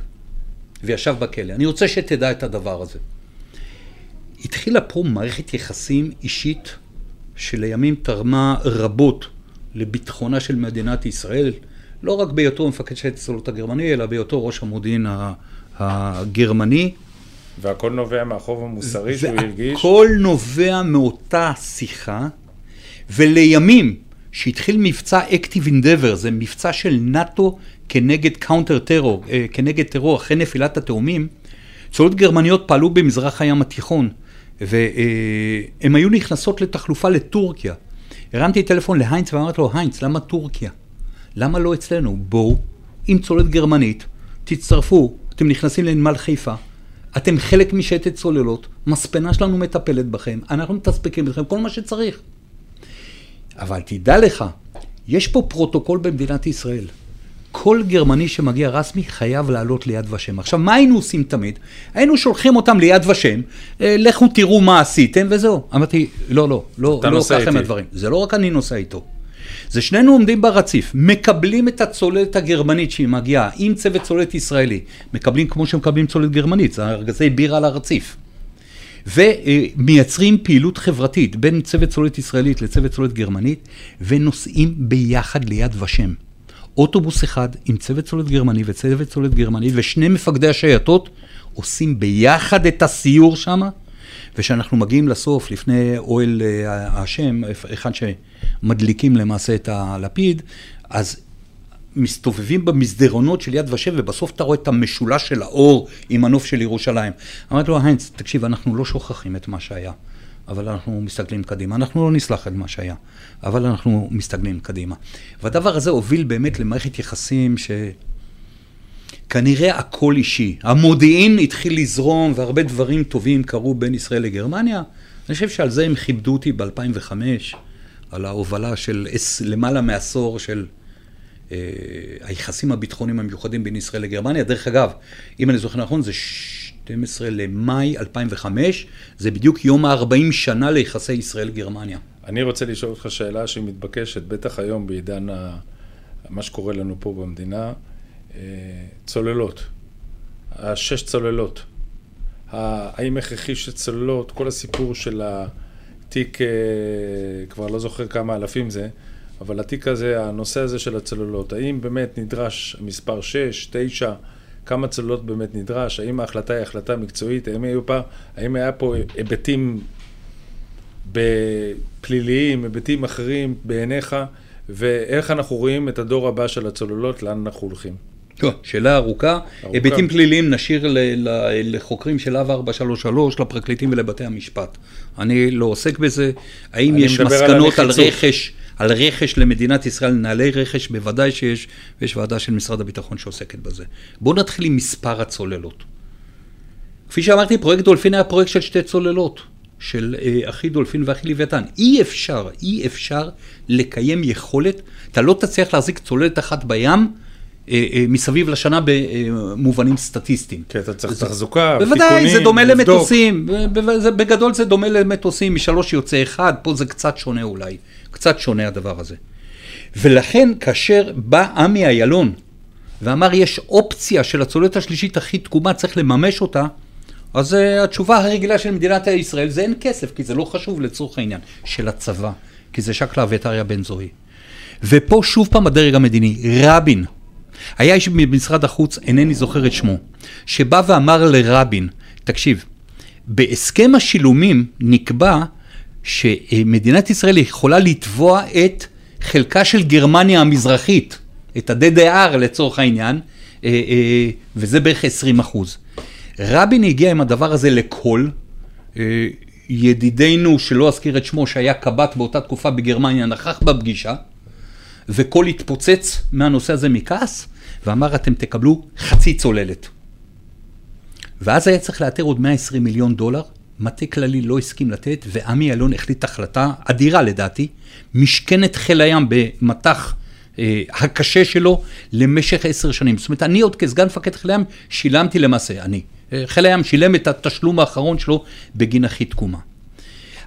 וישב בכלא. אני רוצה שתדע את הדבר הזה. התחילה פה מערכת יחסים אישית שלימים תרמה רבות לביטחונה של מדינת ישראל, לא רק בהיותו מפקד שייטת הצוללות הגרמני, אלא בהיותו ראש המודיעין הגרמני. והכל נובע מהחוב המוסרי שהוא הרגיש? והכל נובע מאותה שיחה ולימים, שהתחיל מבצע Active Endeavor, זה מבצע של נאט"ו כנגד counter terror, אה, כנגד טרור אחרי נפילת התאומים, צוללות גרמניות פעלו במזרח הים התיכון, והן היו נכנסות לתחלופה לטורקיה. הרמתי טלפון להיינץ ואמרתי לו, היינץ, למה טורקיה? למה לא אצלנו? בואו עם צוללת גרמנית, תצטרפו, אתם נכנסים לנמל חיפה, אתם חלק משייטת צוללות, מספנה שלנו מטפלת בכם, אנחנו מתספקים בכם, כל מה שצריך. אבל תדע לך, יש פה פרוטוקול במדינת ישראל. כל גרמני שמגיע רסמי חייב לעלות ליד ושם. עכשיו, מה היינו עושים תמיד? היינו שולחים אותם ליד ושם, אה, לכו תראו מה עשיתם וזהו. אמרתי, לא, לא, לא, לא ככה הם הדברים. זה לא רק אני נוסע איתו. זה שנינו עומדים ברציף, מקבלים את הצוללת הגרמנית שהיא מגיעה עם צוות צוללת ישראלי, מקבלים כמו שמקבלים צוללת גרמנית, זה ארגזי בירה על הרציף. ומייצרים פעילות חברתית בין צוות צוללת ישראלית לצוות צוללת גרמנית, ונוסעים ביחד ליד ושם. אוטובוס אחד עם צוות צוללת גרמני וצוות צוללת גרמנית, ושני מפקדי השייטות עושים ביחד את הסיור שם, וכשאנחנו מגיעים לסוף, לפני אוהל אה, השם, אחד שמדליקים למעשה את הלפיד, אז מסתובבים במסדרונות של יד ושם, ובסוף אתה רואה את המשולש של האור עם הנוף של ירושלים. אמרתי לו, היינץ, תקשיב, אנחנו לא שוכחים את מה שהיה, אבל אנחנו מסתכלים קדימה. אנחנו לא נסלח את מה שהיה, אבל אנחנו מסתכלים קדימה. והדבר הזה הוביל באמת למערכת יחסים ש... כנראה הכל אישי. המודיעין התחיל לזרום והרבה דברים טובים קרו בין ישראל לגרמניה. אני חושב שעל זה הם כיבדו אותי ב-2005, על ההובלה של למעלה מעשור של אה, היחסים הביטחוניים המיוחדים בין ישראל לגרמניה. דרך אגב, אם אני זוכר נכון, זה 12 למאי 2005, זה בדיוק יום ה-40 שנה ליחסי ישראל-גרמניה. אני רוצה לשאול אותך שאלה שהיא מתבקשת, בטח היום בעידן ה... מה שקורה לנו פה במדינה. אה, צוללות, השש צוללות. האם הכרחי שצוללות, כל הסיפור של התיק, אה, כבר לא זוכר כמה אלפים זה, אבל התיק הזה, הנושא הזה של הצוללות, האם באמת נדרש מספר 6, 9, כמה צוללות באמת נדרש, האם ההחלטה היא החלטה מקצועית, האם, היו פה, האם היה פה היבטים פליליים, היבטים אחרים בעיניך, ואיך אנחנו רואים את הדור הבא של הצוללות, לאן אנחנו הולכים. לא, שאלה ארוכה. היבטים פליליים נשאיר לחוקרים של להב 433, לפרקליטים ולבתי המשפט. אני לא עוסק בזה. האם יש מסקנות על רכש, על רכש למדינת ישראל, נהלי רכש? בוודאי שיש, ויש ועדה של משרד הביטחון שעוסקת בזה. בואו נתחיל עם מספר הצוללות. כפי שאמרתי, פרויקט דולפין היה פרויקט של שתי צוללות. של אה, אחי דולפין ואחי לוויתן. אי אפשר, אי אפשר לקיים יכולת, אתה לא תצליח להחזיק צוללת אחת בים אה, אה, מסביב לשנה במובנים סטטיסטיים. כן, אתה צריך תחזוקה, תיקונים, בוודאי, זה דומה למטוסים, בגדול זה דומה למטוסים, משלוש יוצא אחד, פה זה קצת שונה אולי, קצת שונה הדבר הזה. ולכן, כאשר בא עמי אילון ואמר, יש אופציה של הצוללת השלישית הכי תקומה, צריך לממש אותה, אז uh, התשובה הרגילה של מדינת ישראל זה אין כסף, כי זה לא חשוב לצורך העניין, של הצבא, כי זה שקלא ואתריה בן זוהי. ופה שוב פעם הדרג המדיני, רבין, היה איש במשרד החוץ, אינני זוכר את שמו, שבא ואמר לרבין, תקשיב, בהסכם השילומים נקבע שמדינת ישראל יכולה לתבוע את חלקה של גרמניה המזרחית, את ה-DDR לצורך העניין, אה, אה, וזה בערך 20 אחוז. רבין הגיע עם הדבר הזה לכל, אה, ידידנו, שלא אזכיר את שמו, שהיה קב"ט באותה תקופה בגרמניה, נכח בפגישה, וכל התפוצץ מהנושא הזה מכעס, ואמר, אתם תקבלו חצי צוללת. ואז היה צריך לאתר עוד 120 מיליון דולר, מטה כללי לא הסכים לתת, ועמי אלון החליט החלטה אדירה לדעתי, משכן את חיל הים במטח אה, הקשה שלו למשך עשר שנים. זאת אומרת, אני עוד כסגן מפקד חיל הים שילמתי למעשה, אני. אה, חיל הים שילם את התשלום האחרון שלו בגין הכי תקומה.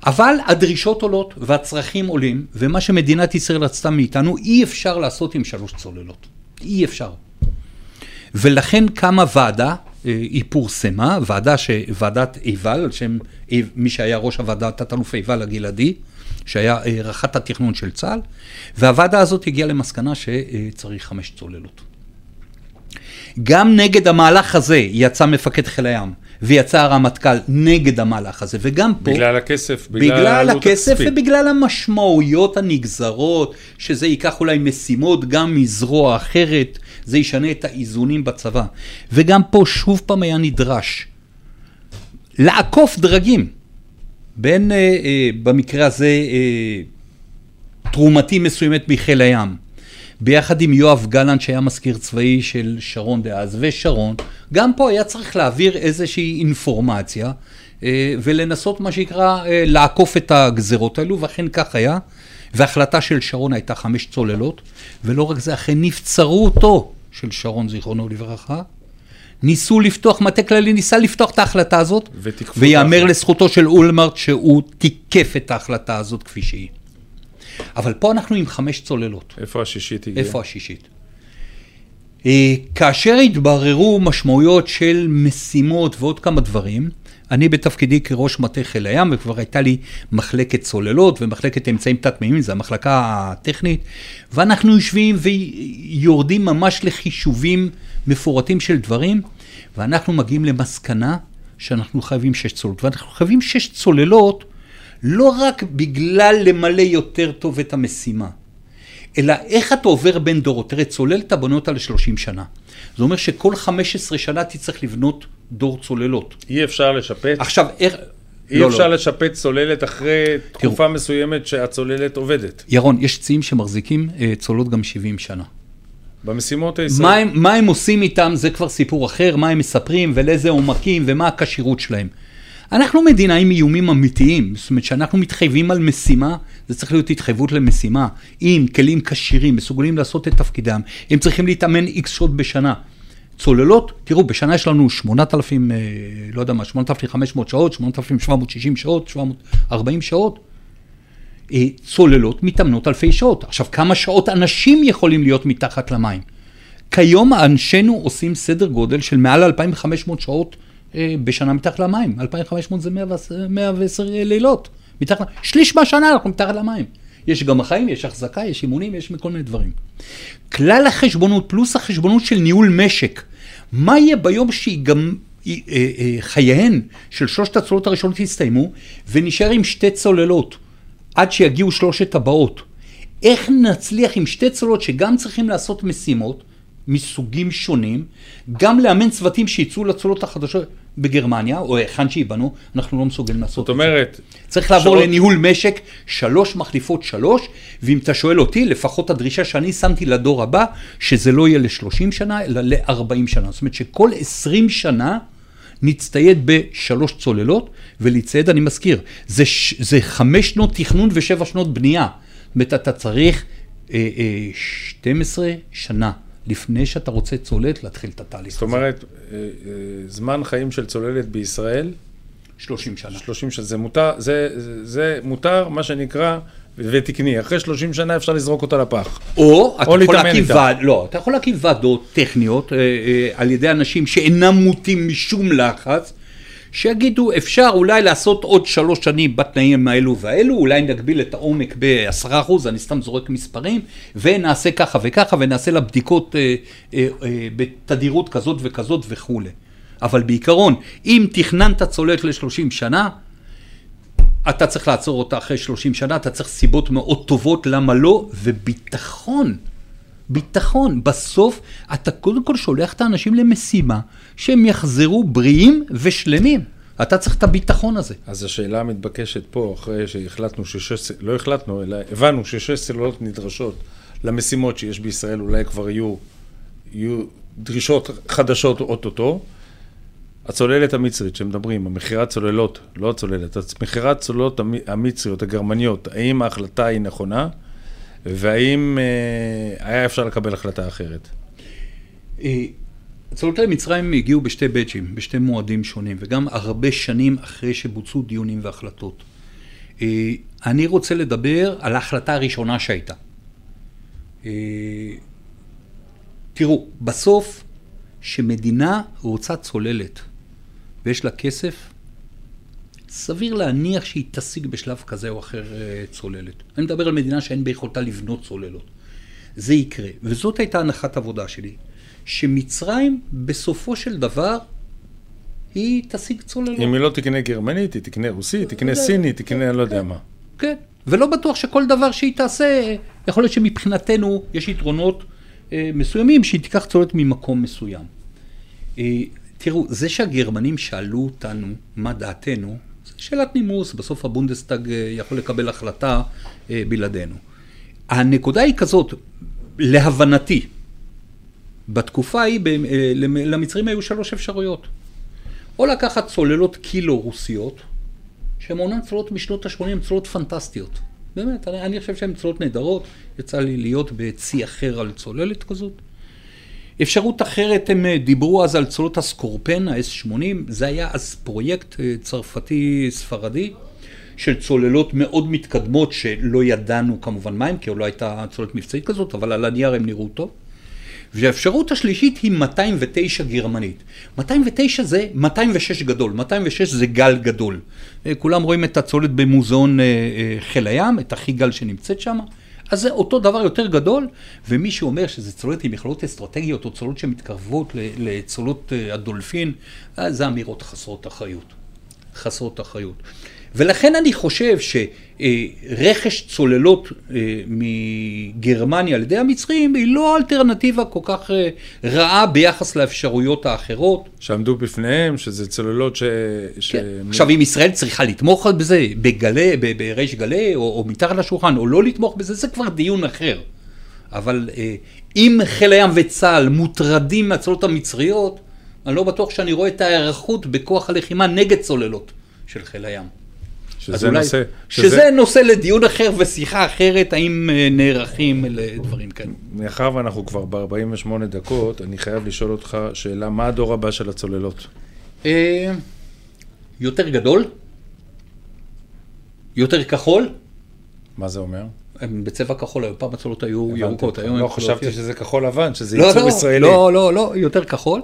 אבל הדרישות עולות והצרכים עולים, ומה שמדינת ישראל רצתה מאיתנו, אי אפשר לעשות עם שלוש צוללות. אי אפשר. ולכן קמה ועדה, היא פורסמה, ועדה ש... ועדת איבל, על שם מי שהיה ראש הוועדה, תת-אלוף איבל הגלעדי, שהיה אה, רח"ט התכנון של צה"ל, והוועדה הזאת הגיעה למסקנה שצריך חמש צוללות. גם נגד המהלך הזה יצא מפקד חיל הים. ויצא הרמטכ"ל נגד המהלך הזה, וגם פה... בגלל הכסף, בגלל, בגלל הכסף הכספי. ובגלל המשמעויות הנגזרות, שזה ייקח אולי משימות גם מזרוע אחרת, זה ישנה את האיזונים בצבא. וגם פה שוב פעם היה נדרש לעקוף דרגים, בין, אה, אה, במקרה הזה, אה, תרומתי מסוימת מחיל הים. ביחד עם יואב גלנט שהיה מזכיר צבאי של שרון דאז, ושרון, גם פה היה צריך להעביר איזושהי אינפורמציה אה, ולנסות מה שנקרא אה, לעקוף את הגזרות האלו, ואכן כך היה. וההחלטה של שרון הייתה חמש צוללות, ולא רק זה, אכן נבצרו אותו של שרון, זיכרונו לברכה. ניסו לפתוח, מטה כללי ניסה לפתוח את ההחלטה הזאת, ויאמר. לזכותו של אולמרט שהוא תיקף את ההחלטה הזאת כפי שהיא. אבל פה אנחנו עם חמש צוללות. איפה השישית הגיעה? איפה השישית? אה, כאשר התבררו משמעויות של משימות ועוד כמה דברים, אני בתפקידי כראש מטה חיל הים, וכבר הייתה לי מחלקת צוללות ומחלקת אמצעים תת-מימיים, זו המחלקה הטכנית, ואנחנו יושבים ויורדים ממש לחישובים מפורטים של דברים, ואנחנו מגיעים למסקנה שאנחנו חייבים שש צוללות. ואנחנו חייבים שש צוללות לא רק בגלל למלא יותר טוב את המשימה, אלא איך אתה עובר בין דורות. תראה, צוללת בונה אותה ל-30 שנה. זה אומר שכל 15 שנה תצטרך לבנות דור צוללות. אי אפשר לשפץ, עכשיו, איך... אי לא, אפשר לא. לשפץ צוללת אחרי תקופה מסוימת שהצוללת עובדת. ירון, יש ציים שמחזיקים אה, צוללות גם 70 שנה. במשימות מה הישראליות. הם, מה הם עושים איתם זה כבר סיפור אחר, מה הם מספרים ולאיזה עומקים ומה הכשירות שלהם. אנחנו מדינה עם איומים אמיתיים, זאת אומרת שאנחנו מתחייבים על משימה, זה צריך להיות התחייבות למשימה, עם כלים כשירים, מסוגלים לעשות את תפקידם, הם צריכים להתאמן איקס שעות בשנה. צוללות, תראו, בשנה יש לנו 8,000, אה, לא יודע מה, 8,500 שעות, 8,760 שעות, 740 שעות. אה, צוללות מתאמנות אלפי שעות. עכשיו, כמה שעות אנשים יכולים להיות מתחת למים? כיום אנשינו עושים סדר גודל של מעל 2,500 שעות בשנה מתחת למים. 2,500 זה 110, 110 לילות. מתחת, שליש מהשנה אנחנו מתחת למים. יש גם החיים, יש החזקה, יש אימונים, יש כל מיני דברים. כלל החשבונות פלוס החשבונות של ניהול משק. מה יהיה ביום שגם אה, אה, חייהן של שלושת הצוללות הראשונות יסתיימו, ונשאר עם שתי צוללות, עד שיגיעו שלושת הבאות. איך נצליח עם שתי צוללות שגם צריכים לעשות משימות מסוגים שונים, גם לאמן צוותים שיצאו לצולות החדשות בגרמניה, או היכן שייבנו, אנחנו לא מסוגלים לעשות זאת את זה. אומרת, צריך לעבור שעות- לניהול משק, שלוש מחליפות שלוש, ואם אתה שואל אותי, לפחות הדרישה שאני שמתי לדור הבא, שזה לא יהיה ל-30 שנה, אלא ל-40 שנה. זאת אומרת שכל 20 שנה נצטייד בשלוש צוללות, ולהצטייד, אני מזכיר, זה, ש- זה חמש שנות תכנון ושבע שנות בנייה. זאת אומרת, אתה צריך אה, אה, 12 שנה לפני שאתה רוצה צוללת להתחיל את התהליך זאת אומרת, אה, אה, זמן חיים של צוללת בישראל, 30 שנה. 30 שנה, זה מותר, זה, זה, זה מותר, מה שנקרא, ותקני. אחרי 30 שנה אפשר לזרוק אותה לפח. או אתה יכול להקים. ועד, לא, אתה יכול להקים ועדות טכניות אה, אה, על ידי אנשים שאינם מוטים משום לחץ, שיגידו אפשר אולי לעשות עוד שלוש שנים בתנאים האלו והאלו, אולי נגביל את העומק בעשרה אחוז, אני סתם זורק מספרים, ונעשה ככה וככה, ונעשה לה בדיקות אה, אה, אה, בתדירות כזאת וכזאת וכולי. אבל בעיקרון, אם תכננת צוללת ל-30 שנה, אתה צריך לעצור אותה אחרי 30 שנה, אתה צריך סיבות מאוד טובות למה לא, וביטחון. ביטחון. בסוף אתה קודם כל שולח את האנשים למשימה שהם יחזרו בריאים ושלמים. אתה צריך את הביטחון הזה. אז השאלה המתבקשת פה, אחרי שהחלטנו ששש, לא החלטנו, אלא הבנו ששש צוללות נדרשות למשימות שיש בישראל, אולי כבר יהיו, יהיו דרישות חדשות אוטוטו. הצוללת המצרית שמדברים, המכירת צוללות, לא הצוללת, מכירת צוללות המ- המצריות, הגרמניות, האם ההחלטה היא נכונה, והאם אה, היה אפשר לקבל החלטה אחרת? אה, צוללות למצרים הגיעו בשתי בצ'ים, בשתי מועדים שונים, וגם הרבה שנים אחרי שבוצעו דיונים והחלטות. אה, אני רוצה לדבר על ההחלטה הראשונה שהייתה. אה, תראו, בסוף, שמדינה רוצה צוללת ויש לה כסף, סביר להניח שהיא תשיג בשלב כזה או אחר אה, צוללת. אני מדבר על מדינה שאין ביכולתה לבנות צוללות. זה יקרה. וזאת הייתה הנחת עבודה שלי, שמצרים בסופו של דבר היא תשיג צוללות. אם היא לא תקנה גרמנית, היא תקנה רוסית, תקנה סינית, תקנה אני לא יודע מה. כן, ולא בטוח שכל דבר שהיא תעשה, יכול להיות שמבחינתנו יש יתרונות אה, מסוימים שהיא תיקח צוללת ממקום מסוים. אה, תראו, זה שהגרמנים שאלו אותנו מה דעתנו, שאלת נימוס, בסוף הבונדסטאג אה, יכול לקבל החלטה אה, בלעדינו. הנקודה היא כזאת, להבנתי, בתקופה ההיא אה, למ- למצרים היו שלוש אפשרויות. או לקחת צוללות קילו רוסיות, שהן אומנם צוללות משנות ה-80, הן צוללות פנטסטיות. באמת, אני, אני חושב שהן צוללות נהדרות, יצא לי להיות בצי אחר על צוללת כזאת. אפשרות אחרת, הם אה, דיברו אז על צולות הסקורפן, ה-S80, זה היה אז פרויקט אה, צרפתי-ספרדי של צוללות מאוד מתקדמות שלא ידענו כמובן מה הם, כי לא הייתה צוללת מבצעית כזאת, אבל על הנייר הם נראו טוב. והאפשרות השלישית היא 209 גרמנית. 209 זה 206 גדול, 206 זה גל גדול. אה, כולם רואים את הצולת במוזיאון חיל הים, את הכי גל שנמצאת שם. אז זה אותו דבר יותר גדול, ומי שאומר שזה צוללות עם יכולות אסטרטגיות, או צוללות שמתקרבות לצוללות אה, הדולפין, אה, זה אמירות חסרות אחריות. חסרות אחריות. ולכן אני חושב שרכש צוללות אה, מגרמניה על ידי המצרים היא לא אלטרנטיבה כל כך אה, רעה ביחס לאפשרויות האחרות. שעמדו בפניהם, שזה צוללות ש... ש... כן. עכשיו, אם ישראל צריכה לתמוך בזה, בגלי, בריש גלי, או, או מתחת לשולחן, או לא לתמוך בזה, זה כבר דיון אחר. אבל אה, אם חיל הים וצה"ל מוטרדים מהצוללות המצריות, אני לא בטוח שאני רואה את ההיערכות בכוח הלחימה נגד צוללות של חיל הים. שזה אולי, נושא... שזה... שזה נושא לדיון אחר ושיחה אחרת, האם אה, נערכים לדברים כאלה. מאחר ואנחנו כבר ב-48 דקות, אני חייב לשאול אותך שאלה, מה הדור הבא של הצוללות? אה, יותר גדול, יותר כחול. מה זה אומר? הם בצבע כחול, היום פעם הצוללות היו ירוקות, היום לא חשבתי שזה כחול לבן, שזה לא, ייצור לא, ישראלי. לא, לא, לא, יותר כחול.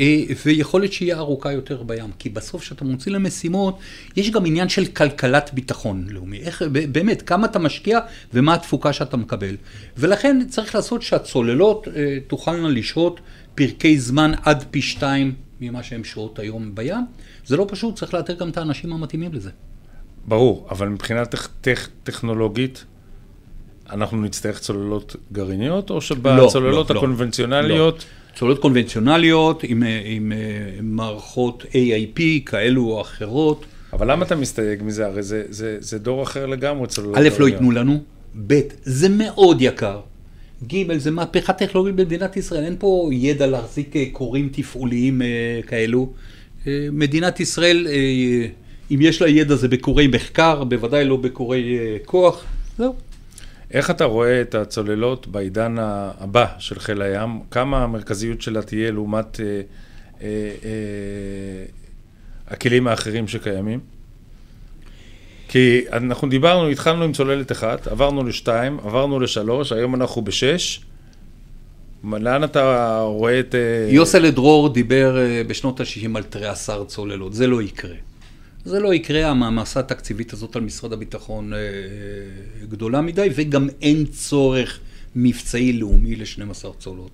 אה, ויכולת שיהיה ארוכה יותר בים. כי בסוף כשאתה מוציא למשימות, יש גם עניין של כלכלת ביטחון לאומי. איך, באמת, כמה אתה משקיע ומה התפוקה שאתה מקבל. ולכן צריך לעשות שהצוללות אה, תוכלנה לשהות פרקי זמן עד פי שתיים ממה שהן שוהות היום בים. זה לא פשוט, צריך לאתר גם את האנשים המתאימים לזה. ברור, אבל מבחינה טכ- טכ- טכנולוגית, אנחנו נצטרך צוללות גרעיניות, או שבצוללות לא, לא, הקונבנציונליות... לא. צוללות קונבנציונליות עם, עם, עם מערכות AIP כאלו או אחרות. אבל למה אתה מסתייג מזה? הרי זה, זה, זה דור אחר לגמרי צוללות. א', לא ייתנו לנו, ב', זה מאוד יקר. ג', זה מהפכה טכנולוגית במדינת ישראל, אין פה ידע להחזיק אה, קוראים תפעוליים אה, כאלו. אה, מדינת ישראל, אם יש לה ידע זה בקורי מחקר, בוודאי לא בקורי כוח, זהו. איך אתה רואה את הצוללות בעידן הבא של חיל הים? כמה המרכזיות שלה תהיה לעומת אה, אה, אה, הכלים האחרים שקיימים? כי אנחנו דיברנו, התחלנו עם צוללת אחת, עברנו לשתיים, עברנו לשלוש, היום אנחנו בשש. לאן אתה רואה את... אה, יוסל דרור דיבר אה, בשנות ה-60 על תריעשר צוללות, זה לא יקרה. זה לא יקרה, המעמסה התקציבית הזאת על משרד הביטחון אה, גדולה מדי, וגם אין צורך מבצעי לאומי ל-12 צולות.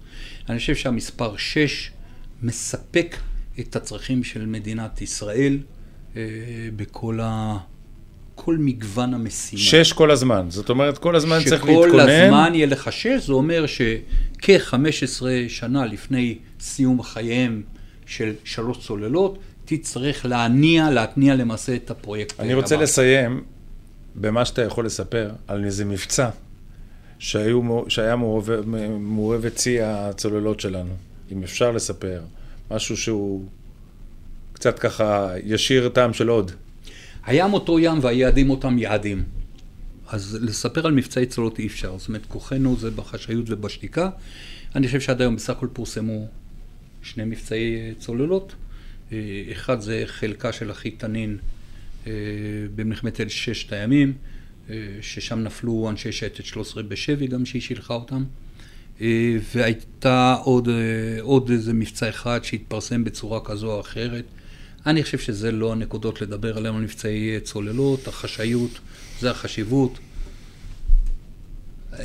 אני חושב שהמספר 6 מספק את הצרכים של מדינת ישראל אה, בכל ה... כל מגוון המשימה. שש כל הזמן, זאת אומרת כל הזמן צריך להתכונן. שכל הזמן יהיה לך שש, זה אומר שכ-15 שנה לפני סיום חייהם של שלוש צוללות, תצטרך להניע, להתניע למעשה את הפרויקט. אני רוצה הבא. לסיים במה שאתה יכול לספר על איזה מבצע שהיו, שהיה מעורב, מעורבת צי הצוללות שלנו, אם אפשר לספר, משהו שהוא קצת ככה ישיר טעם של עוד. הים אותו ים והיעדים אותם יעדים. אז לספר על מבצעי צוללות אי אפשר, זאת אומרת כוחנו זה בחשאיות ובשתיקה. אני חושב שעד היום בסך הכל פורסמו שני מבצעי צוללות. אה, אחד זה חלקה של החיתנין אה, במלחמת אל ששת הימים, אה, ששם נפלו אנשי שייטת 13 בשבי, גם שהיא שילחה אותם. והייתה עוד, עוד איזה מבצע אחד שהתפרסם בצורה כזו או אחרת. אני חושב שזה לא הנקודות לדבר עליהן על מבצעי צוללות, החשאיות, זה החשיבות.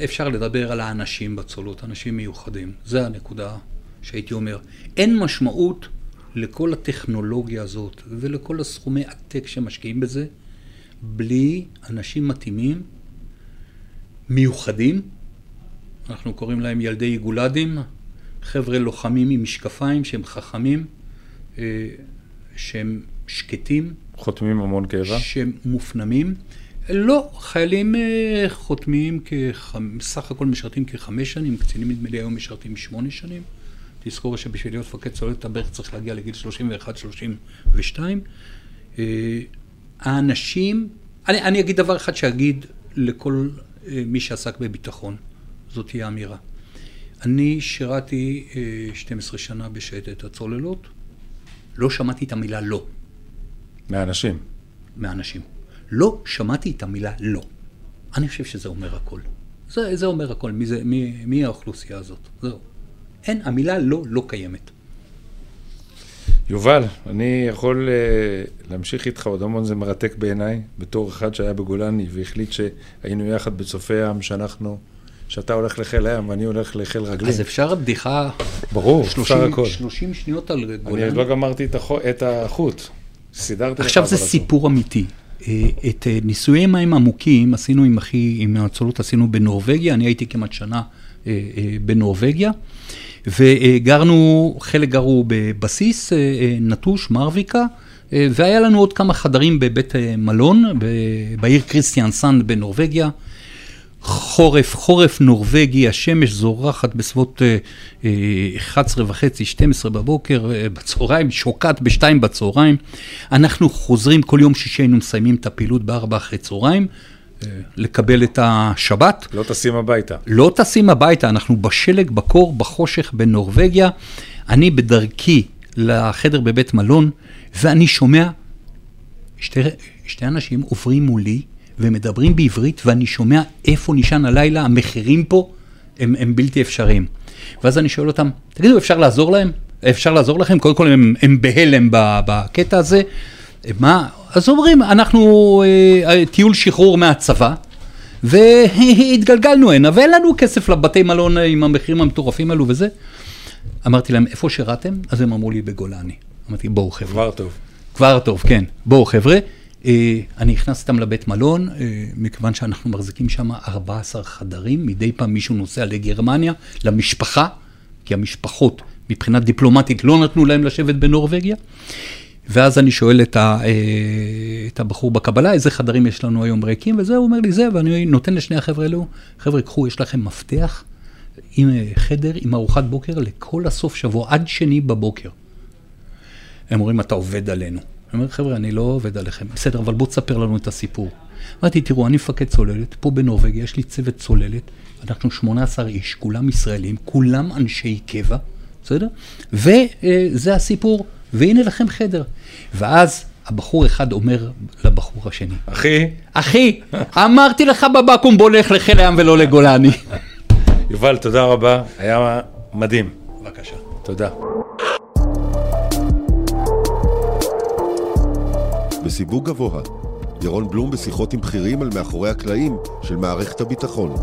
אפשר לדבר על האנשים בצולות, אנשים מיוחדים. זה הנקודה שהייתי אומר. אין משמעות לכל הטכנולוגיה הזאת ולכל הסכומי עתק שמשקיעים בזה, בלי אנשים מתאימים, מיוחדים, אנחנו קוראים להם ילדי יגולדים, חבר'ה לוחמים עם משקפיים שהם חכמים, אה, שהם שקטים. חותמים המון קבע. שהם מופנמים. לא, חיילים אה, חותמים, סך הכל משרתים כחמש שנים, קצינים נדמה לי היום משרתים שמונה שנים. תזכור שבשביל להיות מפקד צוללת אתה בערך צריך להגיע לגיל 31-32. אה, האנשים, אני, אני אגיד דבר אחד שאגיד לכל אה, מי שעסק בביטחון, זאת תהיה אמירה. אני שירתי 12 שנה בשייטת הצוללות, לא שמעתי את המילה לא. מהאנשים. מהאנשים. לא שמעתי את המילה לא. אני חושב שזה אומר הכל. זה, זה אומר הכל, מי, זה, מי, מי האוכלוסייה הזאת. זהו. אין, המילה לא, לא קיימת. יובל, אני יכול uh, להמשיך איתך עוד המון, זה מרתק בעיניי, בתור אחד שהיה בגולני והחליט שהיינו יחד בצופי ים, שאנחנו, שאתה הולך לחיל הים ואני הולך לחיל רגלים. אז אפשר בדיחה... ברור, 30, אפשר הכל. 30 שניות על גולני? אני עוד לא גמרתי את, החו, את החוט. סידרתי עכשיו זה סיפור אמיתי. אה, את אה, ניסויי מים עמוקים עשינו עם אחי, עם הצולות עשינו בנורבגיה, אני הייתי כמעט שנה בנורבגיה. וגרנו, חלק גרו בבסיס נטוש, מרוויקה, והיה לנו עוד כמה חדרים בבית מלון, בעיר קריסטיאן סנד בנורבגיה. חורף, חורף נורבגי, השמש זורחת בסביבות 11 וחצי, 12 בבוקר, בצהריים, שוקעת ב-2 בצהריים. אנחנו חוזרים, כל יום שישי היינו מסיימים את הפעילות ב-4 אחרי צהריים. לקבל את השבת. לא טסים הביתה. לא טסים הביתה, אנחנו בשלג, בקור, בחושך בנורבגיה. אני בדרכי לחדר בבית מלון, ואני שומע שתי, שתי אנשים עוברים מולי ומדברים בעברית, ואני שומע איפה נשען הלילה, המחירים פה הם, הם בלתי אפשריים. ואז אני שואל אותם, תגידו, אפשר לעזור להם? אפשר לעזור לכם? קודם כל הם, הם בהלם בקטע הזה. מה, אז אומרים, אנחנו אה, אה, טיול שחרור מהצבא, והתגלגלנו הנה, ואין לנו כסף לבתי מלון עם המחירים המטורפים האלו וזה. אמרתי להם, איפה שירתם? אז הם אמרו לי, בגולני. אמרתי, בואו חבר'ה. כבר טוב. כבר טוב, כן. בואו חבר'ה. אה, אני נכנס איתם לבית מלון, מכיוון שאנחנו מחזיקים שם 14 חדרים, מדי פעם מישהו נוסע לגרמניה, למשפחה, כי המשפחות מבחינה דיפלומטית לא נתנו להם לשבת בנורבגיה. ואז אני שואל את, ה, אה, את הבחור בקבלה, איזה חדרים יש לנו היום ריקים, וזה, הוא אומר לי זה, ואני נותן לשני החבר'ה האלו, חבר'ה, קחו, יש לכם מפתח עם אה, חדר, עם ארוחת בוקר לכל הסוף שבוע, עד שני בבוקר. הם אומרים, אתה עובד עלינו. אני אומר, חבר'ה, אני לא עובד עליכם. בסדר, אבל בוא תספר לנו את הסיפור. אמרתי, תראו, אני מפקד צוללת, פה בנורבגיה יש לי צוות צוללת, אנחנו 18 איש, כולם ישראלים, כולם אנשי קבע, בסדר? וזה הסיפור. והנה לכם חדר. ואז הבחור אחד אומר לבחור השני, אחי, אחי, אמרתי לך בבקו"ם בוא לך לחיל הים ולא לגולני. יובל, תודה רבה, היה מדהים. בבקשה. תודה. בסיווג גבוה, ירון בלום בשיחות עם בכירים על מאחורי הקלעים של מערכת הביטחון.